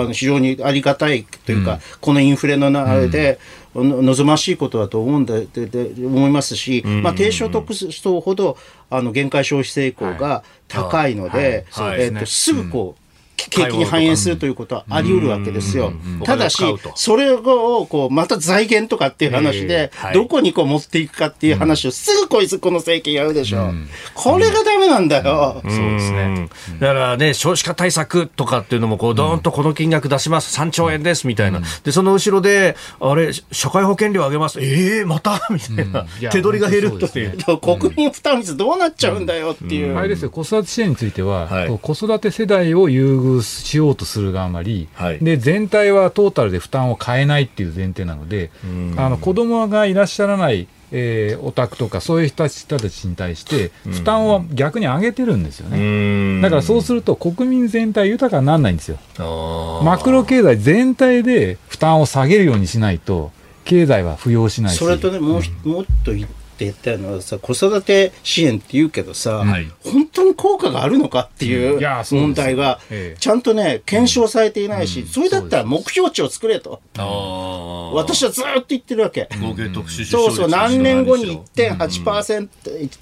の非常にありがたいというか、このインフレのあれで、の望ましいことだと思うんだでで思いますし、まあ、低所得層ほどあの限界消費成功が高いので、はい。はい。えっとすぐこう、景気に反映するということはあり得るわけですよ。ただしそれをこうまた財源とかっていう話で、はい。どこにこう持っていくかっていう話をすぐこいつこの政権やるでしょ。これがダメなんだよ。そうですね。だからね、少子化対策とかっていうのも、こう、どーんとこの金額出します、3兆円です、みたいな。で、その後ろで、あれ、社会保険料上げます、ええまた？みたいな。手取りが減るっていう。国民負担率どうなっちゃうんだよっていう。あれですよ、子育て支援については、子育て世代を優遇しようとするがあまり、はいで全体はトータルで負担を変えないっていう前提なので、あの子供がいらっしゃらない、えーお宅とか、そういう人たちに対して、負担を逆に上げてるんですよね。だからそうすると、国民全体豊かにならないんですよ。あマクロ経済全体で負担を下げるようにしないと、経済は浮揚しないし。それとね、もうひ、もっと言って言ったのはさ、子育て支援って言うけどさ、はい。本当に効果があるのかっていう問題がええ、ちゃんとね、検証されていないし、それだったら目標値を作れと。私はずーっと言ってるわけ。合計特殊出生率そうそう、何年後に1.8%、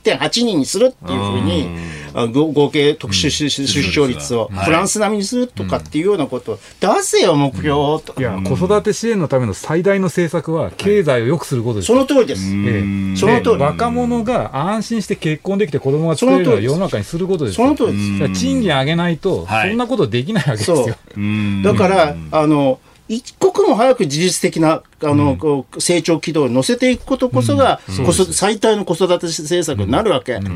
1.8人にするっていうふうに、あ合合計特殊出出生率をはい。フランス並みにするとかっていうようなこと。を出せよ、目標をとい。や、子育て支援のための最大の政策は、経済を良くすることです。そよ。の通りです。ええその通りで若者が安心して結婚できて子供が作れるような世の中にすることですよその通りです。賃金上げないと、はいそんなことできないわけですよ。そう。だから、あの、一刻も早く自律的なあの、こう成長軌道に乗せていくことこそが、子育最大の子育て政策になるわけ。だか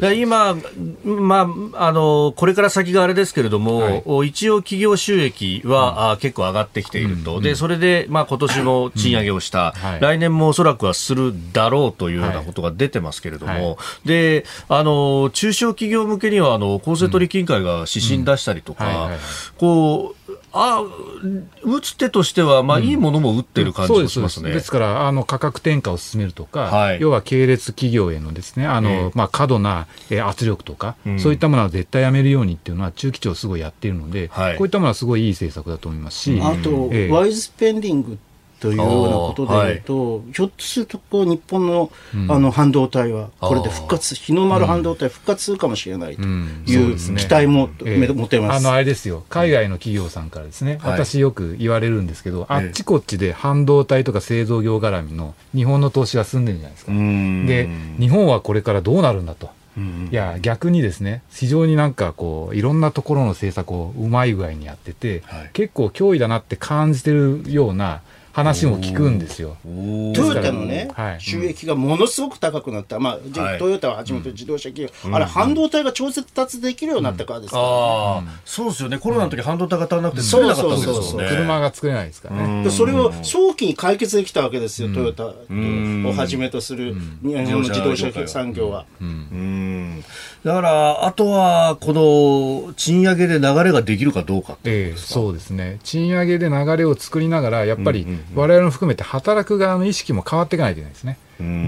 ら今、まあ、あのこれから先があれですけれども、はい。一応、企業収益は、あ結構上がってきていると、でそれで、まあ今年も賃上げをした、はい。来年もおそらくはするだろうというようなことが出てますけれども、はい。であの中小企業向けにはあの公正取引委員会が指針出したりとか、こうあ打つ手としては、まあ、いいものも打ってる感じそうです。がしますね。ですからあの価格転嫁を進めるとか、はい。要は系列企業へのですねあの、ええ。まあ、過度な、えー圧力とか、うん。そういったものは絶対やめるようにっていうのは中期長すごいやっているので、はい。こういったものはすごいいい政策だと思いますし、あと、ええ。ワイズスペンディングというようなことでいうと、ひょっとするとこう日本の,、あの半導体はこれで復活、日の丸半導体復活するかもしれないとうん。いそう期待もええ。め持てます。あのあれですよ、海外の企業さんからですね、はい。私よく言われるんですけど、あえ。えっちこっちで半導体とか製造業絡みの日本の投資が進んでるじゃないですか。うん。で、日本はこれからどうなるんだと。うん。いや、逆にですね、非常になんかこう、いろんなところの政策をうまい具合にやってて、はい。結構脅威だなって感じてるような話も聞くんですよ。トヨタのね、はい。収益がものすごく高くなった、まあじはいトヨタをはじめと自動車企業、あれ、半導体が調節できるようになったからですから、ああ、そうですよね。コロナの時半導体が足らなくてそう作れなかったわけですそうそうそうもんね。車が作れないですからね。でそれを早期に解決できたわけですよ、トヨタをはじめとする日本の自動車産業は。うん。だから、あとは、この賃上げで流れができるかどうかってええそうですね、賃上げで流れを作りながら、やっぱり我々も含めて働く側の意識も変わっていかないといけないですね。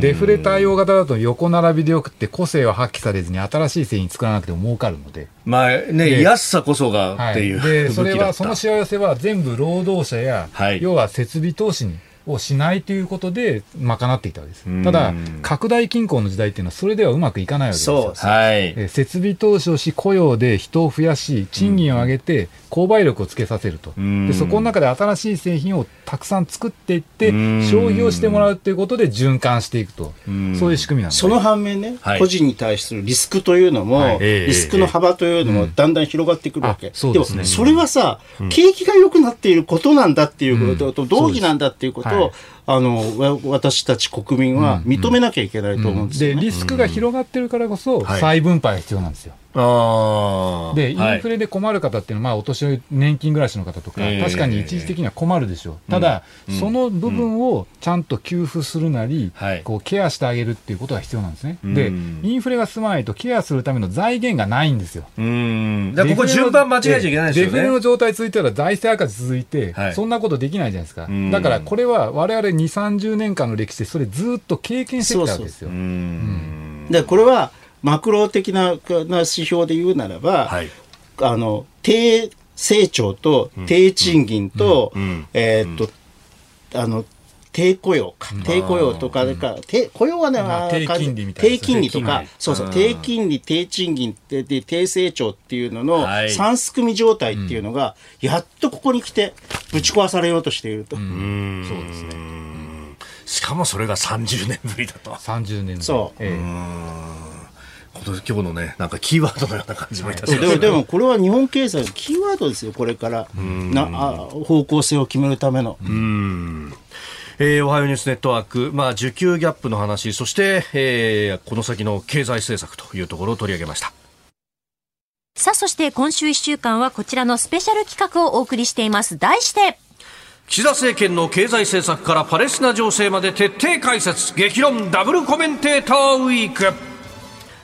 デフレ対応型だと横並びでよくって個性を発揮されずに新しい製品作らなくても儲かるので、まあね、で安さこそがはい、っていう、で それはそのしわ寄せは全部労働者や、はい。要は設備投資にをしないということで賄っていたわけです。うん。ただ拡大均衡の時代っていうのはそれではうまくいかないわけですよ。そう。はい。えー設備投資をし雇用で人を増やし賃金を上げて購買力をつけさせると。うん。でそこの中で新しい製品をたくさん作っていってうん。消費をしてもらうということで循環していくと。ん。そういう仕組みなんです。その反面ね、はい。個人に対するリスクというのも、はい。ええ。リスクの幅というのもだんだん広がってくるわけ。うですね。も、それはさ、景気が良くなっていることなんだっていうことと、同義なんだっていうことと、はい。あの、わ私たち国民は認めなきゃいけないと思うんですよ、ねでリスクが広がってるからこそはい再分配が必要なんですよ。ああ。で、イはいンフレで困る方っていうのは、まあ、お年寄り、年金暮らしの方とか、ええ確かに一時的には困るでしょう。ただ、その部分をちゃんと給付するなり、はいこう、ケアしてあげるっていうことが必要なんですね。うんで、インフレが進まないと、ケアするための財源がないんですよ。うん。ここ順番間違えちゃいけないですよデフレのね。状態続いたら財政赤字続いて、はいそんなことできないじゃないですか。んだからこれは我々2、30年間の歴史でそれずっと経験してきたわけですよ。うん。でこれはマクロ的なな指標で言うならば、はい。あの低成長と低賃金と、ん。えーっと、あの低雇用か、低雇用とかでか、低雇用はね、まああ低金利みたいな低金利とか低金利、そうそう、低金利、低賃金でで低成長っていうののはい。三すくみ状態っていうのが、やっとここに来てぶち壊されようとしていると。そうですね。しかもそれが30年ぶりだと。30年そう。ええ。今日のね、なんかキーワードのような感じもいたします。でもでもこれは日本経済のキーワードですよ、これから。なあ方向性を決めるための。えーおはようニュースネットワーク、まあ、需給ギャップの話、そして、えーこの先の経済政策というところを取り上げました。さあ、そして今週1週間はこちらのスペシャル企画をお送りしています。題して、岸田政権の経済政策からパレスチナ情勢まで徹底解説。激論ダブルコメンテーターウィーク。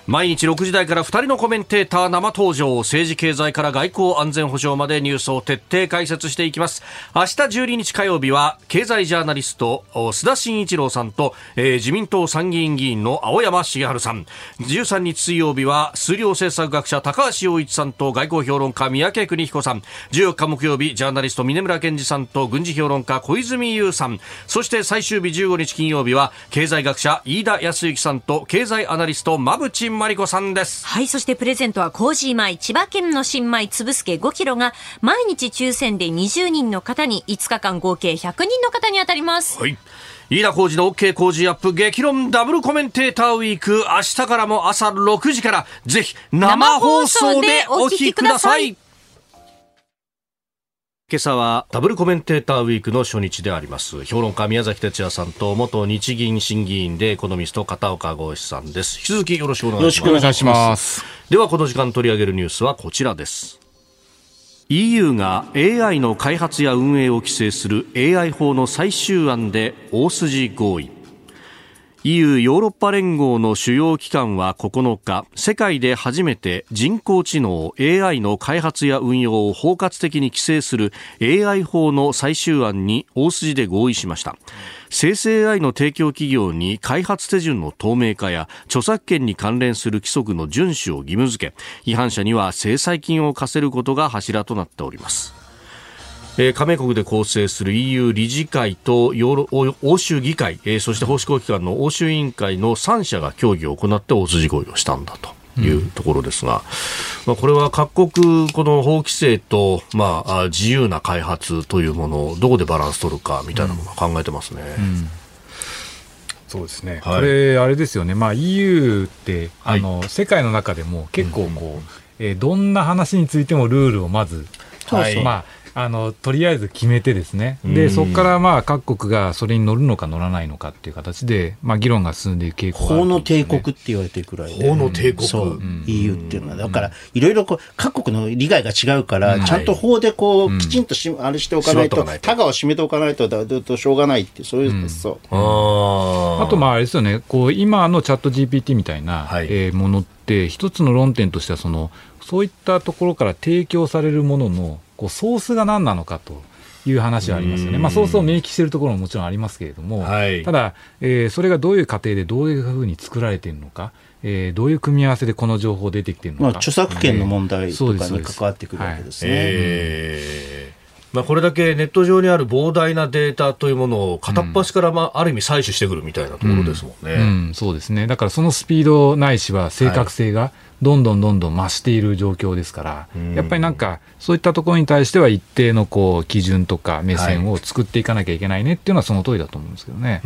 毎日6時台から2人のコメンテーター生登場政治経済から外交安全保障までニュースを徹底解説していきます。明日12日火曜日は経済ジャーナリスト須田慎一郎さんと、えー自民党参議院議員の青山茂春さん。13日水曜日は数量政策学者高橋洋一さんと外交評論家三宅邦彦さん。14日木曜日ジャーナリスト峰村健二さんと軍事評論家小泉悠さん。そして最終日15日金曜日は経済学者飯田康之さんと経済アナリスト馬淵真理子さんです。はい、そしてプレゼントはコージー米、千葉県の新米つぶすけ5キロが毎日抽選で20人の方に5日間合計100人の方に当たります。はい。飯田浩二の OK 工事アップ激論ダブルコメンテーターウィーク。明日からも朝6時からぜひ生放送でお聞きください今朝はダブルコメンテーターウィークの初日であります。評論家宮崎哲也さんと元日銀審議員でエコノミスト片岡剛志さんです。引き続きよろしくお願いします。お願いします。ではこの時間取り上げるニュースはこちらです。EU が AI の開発や運営を規制する AI 法の最終案で大筋合意 EU ヨーロッパ連合の主要機関は9日世界で初めて人工知能 AI の開発や運用を包括的に規制する AI 法の最終案に大筋で合意しました。生成 AI の提供企業に開発手順の透明化や著作権に関連する規則の遵守を義務付け違反者には制裁金を課せることが柱となっております。えー、加盟国で構成する EU 理事会とヨーロ欧州議会、えー、そして法執行機関の欧州委員会の3者が協議を行って大筋合意をしたんだと。いうところですが、まあ、これは各国、この法規制と、まあ、自由な開発というものをどこでバランス取るかみたいなものを考えてますね。うん。うんそうですね、はい、これ、あれですよね、まあ、EU って、あの、はい、世界の中でも結構こう、うん、えー、どんな話についてもルールをまず、はい、まあ、あのとりあえず決めてですね、でそこからまあ各国がそれに乗るのか乗らないのかっていう形で、まあ、議論が進んでいく傾向が、ね、法の帝国って言われてるくらいで、法の帝国。そう、EU っていうのは、だから、いろいろこう各国の利害が違うから、ちゃんと法でこう、きちんとし、あれしておかないと、タガを締めておかないと、だとしょうがないってそういう、そう。あと、まあ、あれですよね、こう今のチャット GPT みたいな、はい、えー、ものって、一つの論点としてはその、そういったところから提供されるもののこうソースが何なのかと。いう話はありますよね、まあ、ソースを明記しているところももちろんありますけれども、はい、ただ、えー、それがどういう過程でどういうふうに作られているのか、えー、どういう組み合わせでこの情報出てきているのか、まあ、著作権の問題とかに関わってくるわけですね。えまあ、これだけネット上にある膨大なデータというものを片っ端からまあある意味採取してくるみたいなところですもんね、うん。うん、そうですね。だからそのスピードないしは正確性がどんどんどんどん増している状況ですから、やっぱりなんかそういったところに対しては一定のこう基準とか目線を作っていかなきゃいけないねっていうのはその通りだと思うんですけどね。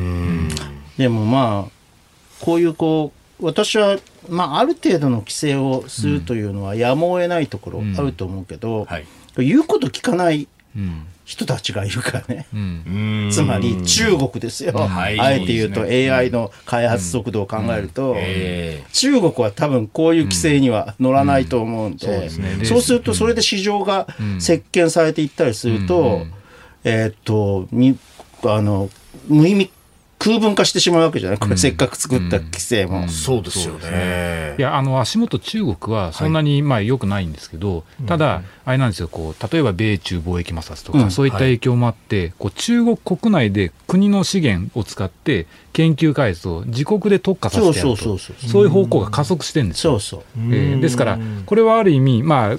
でもまあこういうこう私はまあ、ある程度の規制をするというのはやむを得ないところあると思うけど、はい、言うこと聞かない人たちがいるからね、うん、つまり中国ですよ、あえて言うと AI の開発速度を考えると、中国は多分こういう規制には乗らないと思うんで、そうするとそれで市場が席巻されていったりすると、えっとあの無意味空分化してしまうわけじゃない、これ、せっかく作った規制も。そうですよね。いや、あの足元、中国はそんなにまあ良くないんですけど、ただ、あれなんですよこう、例えば米中貿易摩擦とか、そういった影響もあって、こう中国国内で国の資源を使って、研究開発を自国で特化させてやると。そういう方向が加速してるんですよ。そうそう。えー、ですから、これはある意味、まあ、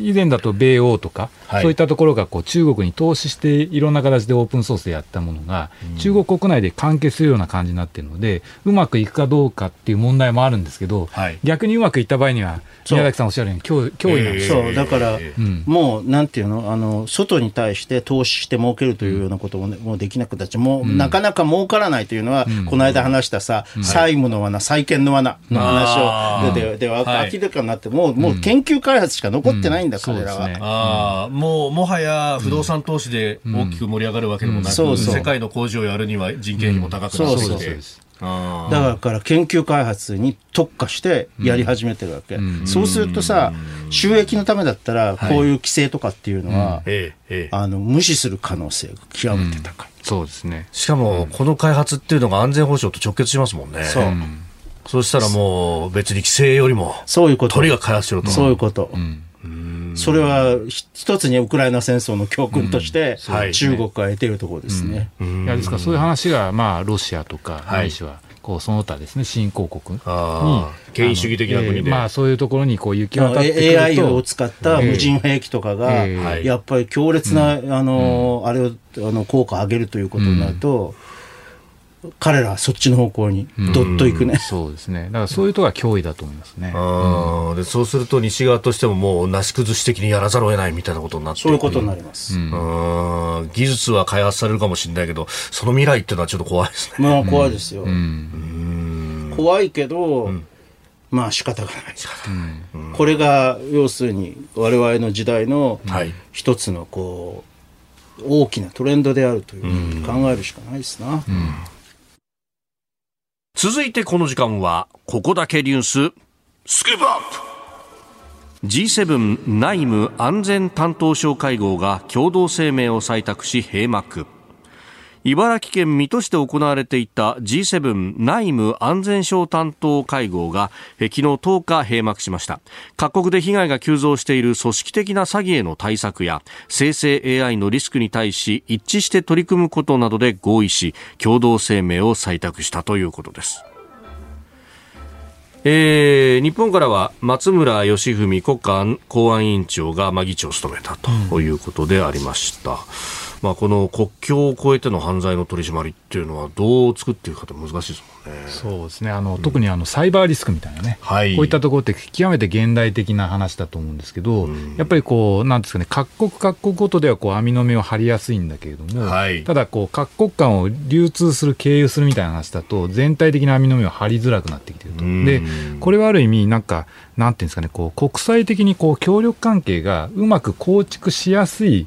以前だと米欧とか、はい、そういったところがこう中国に投資して、いろんな形でオープンソースでやったものが、中国国内で完結するような感じになってるので、うまくいくかどうかっていう問題もあるんですけど、はい、逆にうまくいった場合には、宮崎さんおっしゃるように脅、脅威なんですそうだから、もうなんていうのあの、外に対して投資して儲けるというようなことも,、もうできなくなっちゃう、もう、なかなか儲からないというのは、この間話したさ、債務の罠、債権の罠の話を、で、で、明らかになって、もう、もう研究開発しか残ってないんだ、彼らは。ああ、もう、もはや不動産投資で大きく盛り上がるわけでもなく、世界の工事をやるには人件費も高くなってきて。だから研究開発に特化してやり始めてるわけ、うん、そうするとさ収益のためだったらこういう規制とかっていうのは、はい、あの無視する可能性が極めて高い、うん、そうですね。しかもこの開発っていうのが安全保障と直結しますもんね。そう、そうしたらもう別に規制よりもそういうこと。鳥が開発しろと。そういうこと、うんそれは一つにウクライナ戦争の教訓として、中国が得ているところですね。いやですからそういう話が、まあ、ロシアとか、ないしは、こうその他ですね、新興国に、権威主義的な国で、えー、まあ、そういうところにこう行き渡ってくると。AI を使った無人兵器とかが、やっぱり強烈な、あの、あれをあの効果を上げるということになると、彼らはそっちの方向にどっといくね、そうですね。だからそういうところが脅威だと思いますね、うん、でそうすると西側としてももうなし崩し的にやらざるを得ないみたいなことになってそういうことになります、うん、技術は開発されるかもしれないけどその未来っていうのはちょっと怖いですね。まあ怖いですよ、うん、怖いけど、うん。まあ仕方がない、うん、これが要するに我々の時代の一つのこう大きなトレンドであるというふうに考えるしかないですな。続いてこの時間は、ここだけニュース、スクープアップ G7 内務安全担当省会合が共同声明を採択し閉幕。茨城県水戸市で行われていた G7 内務安全省担当会合が昨日10日閉幕しました各国で被害が急増している組織的な詐欺への対策や生成 AI のリスクに対し一致して取り組むことなどで合意し共同声明を採択したということですえー、日本からは松村義文国家公安委員長が、まあ、議長を務めたということでありました。うんまあ、この国境を越えての犯罪の取り締まりっていうのはどう作っていくかって難しいですもんね。そうですね。あの、うん、特にあのサイバーリスクみたいなね、はい、こういったところって極めて現代的な話だと思うんですけど、うん、やっぱりこう、なんですかね、各国各国ごとではこう網の目を張りやすいんだけれども、はい、ただこう、各国間を流通する、経由するみたいな話だと、全体的な網の目を張りづらくなってきていると。で、これはある意味、なんか、なんていうんですかね、こう国際的にこう協力関係がうまく構築しやすい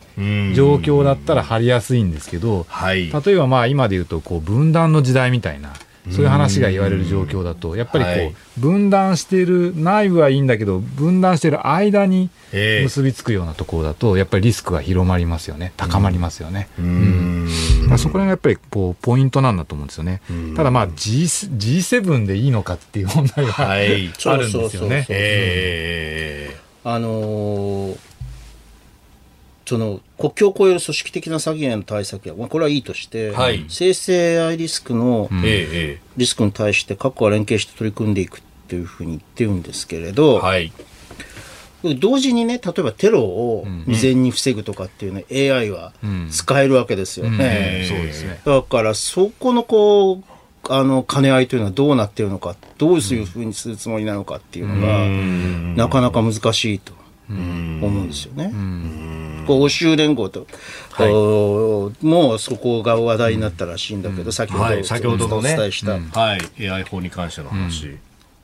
状況だったら張りやすいんですけど、はい、例えばまあ今で言うとこう分断の時代みたいな。そういう話が言われる状況だと、やっぱりこう、分断している、内部はいいんだけど、分断している間に結びつくようなところだと、やっぱりリスクが広まりますよね、高まりますよね。うんそこらがやっぱりこうポイントなんだと思うんですよね。ただまあ G G7 でいいのかっていう問題が、はい、あるんですよね。あのーその国境を越える組織的な詐欺への対策や、まあ、これはいいとして、はい、生成 AI リスクのリスクに対して各国は連携して取り組んでいくっていうふうに言ってるんですけれど、はい、同時にね、例えばテロを未然に防ぐとかっていうね、うん、AI は使えるわけですよね。そうですね。だからそこのこう、あの兼ね合いというのはどうなっているのか、どういうふうにするつもりなのかっていうのが、なかなか難しいと思うんですよね。欧州連合と、はい、もうそこが話題になったらしいんだけど、先ほど、はい、先ほどお伝えした、はい、AI 法に関しての話。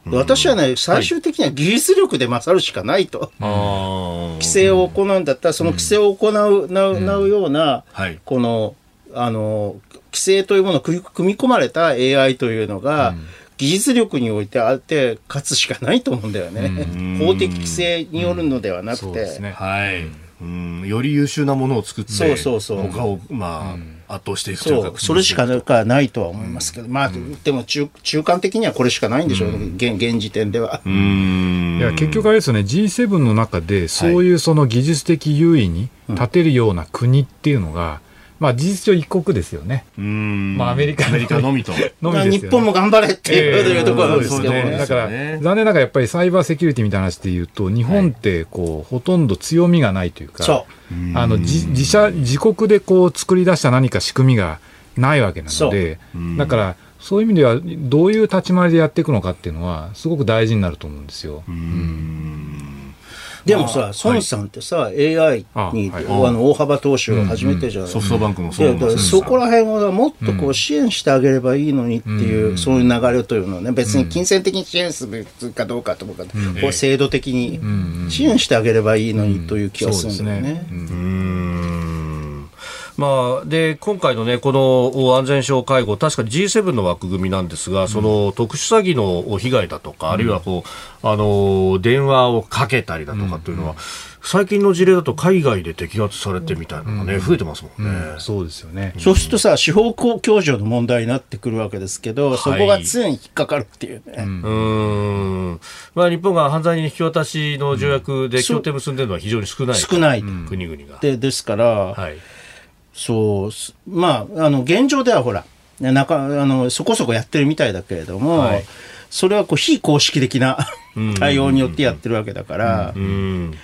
私はね、最終的には技術力で勝るしかないと。規制を行うんだったら、その規制を行う,、なうような、この、あの、規制というものを組み込まれた AI というのが、技術力においてあって勝つしかないと思うんだよね。法的規制によるのではなくて。はい。うん。より優秀なものを作ってそうそうそう。他を、まあ圧倒していくというか。それしかないとは思いますけど、まあ、でも中中間的にはこれしかないんでしょう、ね現現時点では。いや結局あれですよね G7 の中でそういうその技術的優位に立てるような国っていうのが、まあ、事実上一国ですよね。うん。まあ、アメリカアメリカのみと。のみですよ、ね、日本も頑張れっていうところですけどね。だから、残念ながらやっぱりサイバーセキュリティみたいな話で言うと、日本ってこう、ほとんど強みがないというか、そう。あの、自自社、自国でこう作り出した何か仕組みがないわけなので、だから、そういう意味では、どういう立ち回りでやっていくのかっていうのは、すごく大事になると思うんですよ。うんでもさ、孫さんってさ、AI にあの大幅投資を始めてじゃない、ソフトバンクもそうだそこら辺をもっとこう支援してあげればいいのにっていう、そういう流れというのはね、別に金銭的に支援するかどうかとか、こう制度的に支援してあげればいいのにという気がするんだよね。まあ、で今回の、ね、この安全省会合、確かに G7 の枠組みなんですが、その特殊詐欺の被害だとか、あるいはこうあの電話をかけたりだとかというのは、最近の事例だと海外で摘発されてみたいなのがね、増えてますもんね、そうですよね。そうするとさ、司法共助の問題になってくるわけですけど、そこが常に引っかかるっていうね。うん。まあ、日本が犯罪人引き渡しの条約で協定結んでるのは非常に少ない。少ない。国々が。でですから、はいそう、まあ、あの、現状ではほら、なかあのそこそこやってるみたいだけれども、はい、それはこう非公式的な対応によってやってるわけだから、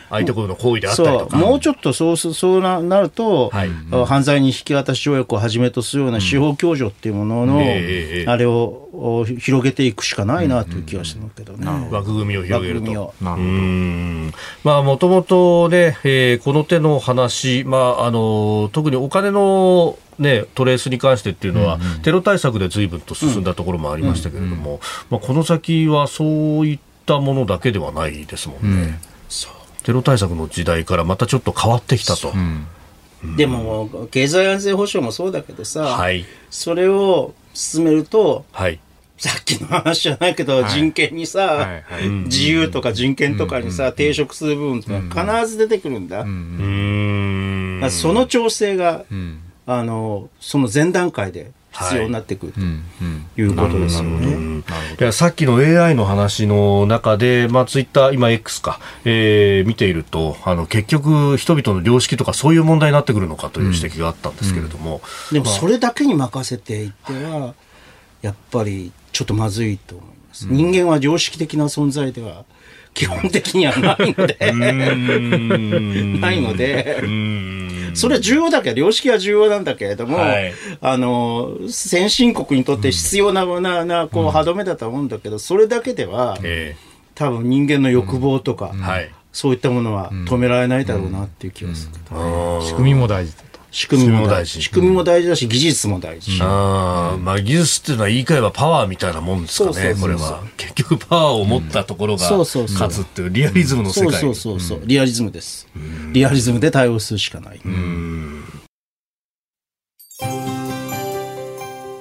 相手国の行為であったりとか。もうちょっとそうそうななると、はい、犯罪に引き渡し条約をはじめとするような司法共助っていうものの、あれを広げていくしかないなという気がするけどね、枠組みを広げると。まあもともとね、えー、この手の話、まああの特にお金のね、トレースに関してっていうのは、うんうん、テロ対策で随分と進んだところもありましたけれども、うんうん、まあ、この先はそういったものだけではないですもんね、うん、テロ対策の時代からまたちょっと変わってきたと。でも経済安全保障もそうだけどさ、はい。それを進めるとはい。さっきの話じゃないけど、はい。人権にさ、はいはい。自由とか人権とかにさ、抵触する部分って必ず出てくるんだ。うーん。だその調整が、うんあのその前段階で必要になってくるとうんうん。いうことですよね。いやさっきの AI の話の中で、まあ、ツイッター、今 X か、えー見ていると、あの、結局、人々の良識とかそういう問題になってくるのかという指摘があったんですけれども。でもそれだけに任せていっては、やっぱりちょっとまずいと思います。人間は常識的な存在では基本的にはないので、ないので、それは重要だけど、良識は重要なんだけれども、はい。あの、先進国にとって必要な、な、な、こう、歯止めだと思うんだけど、それだけでは、え多分人間の欲望とか、ーはい。そういったものは止められないだろうなっていう気がする。けど、仕組みも大事。だと。仕組みも大事。仕仕組みも大事だし、技術も大事。あーまあ、技術っていうのは言い換えばパワーみたいなもんですかね、これは。結局パワーを持ったところがそうそうそう勝つっていうリアリズムの世そう界。そうそうそう、リアリズムです。リアリズムで対応するしかない。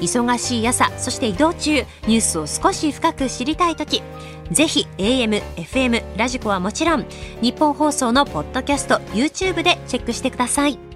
忙しい朝そして移動中ニュースを少し深く知りたい時ぜひ AM、FM、 radiko はもちろんニッポン放送のポッドキャスト YouTube でチェックしてください。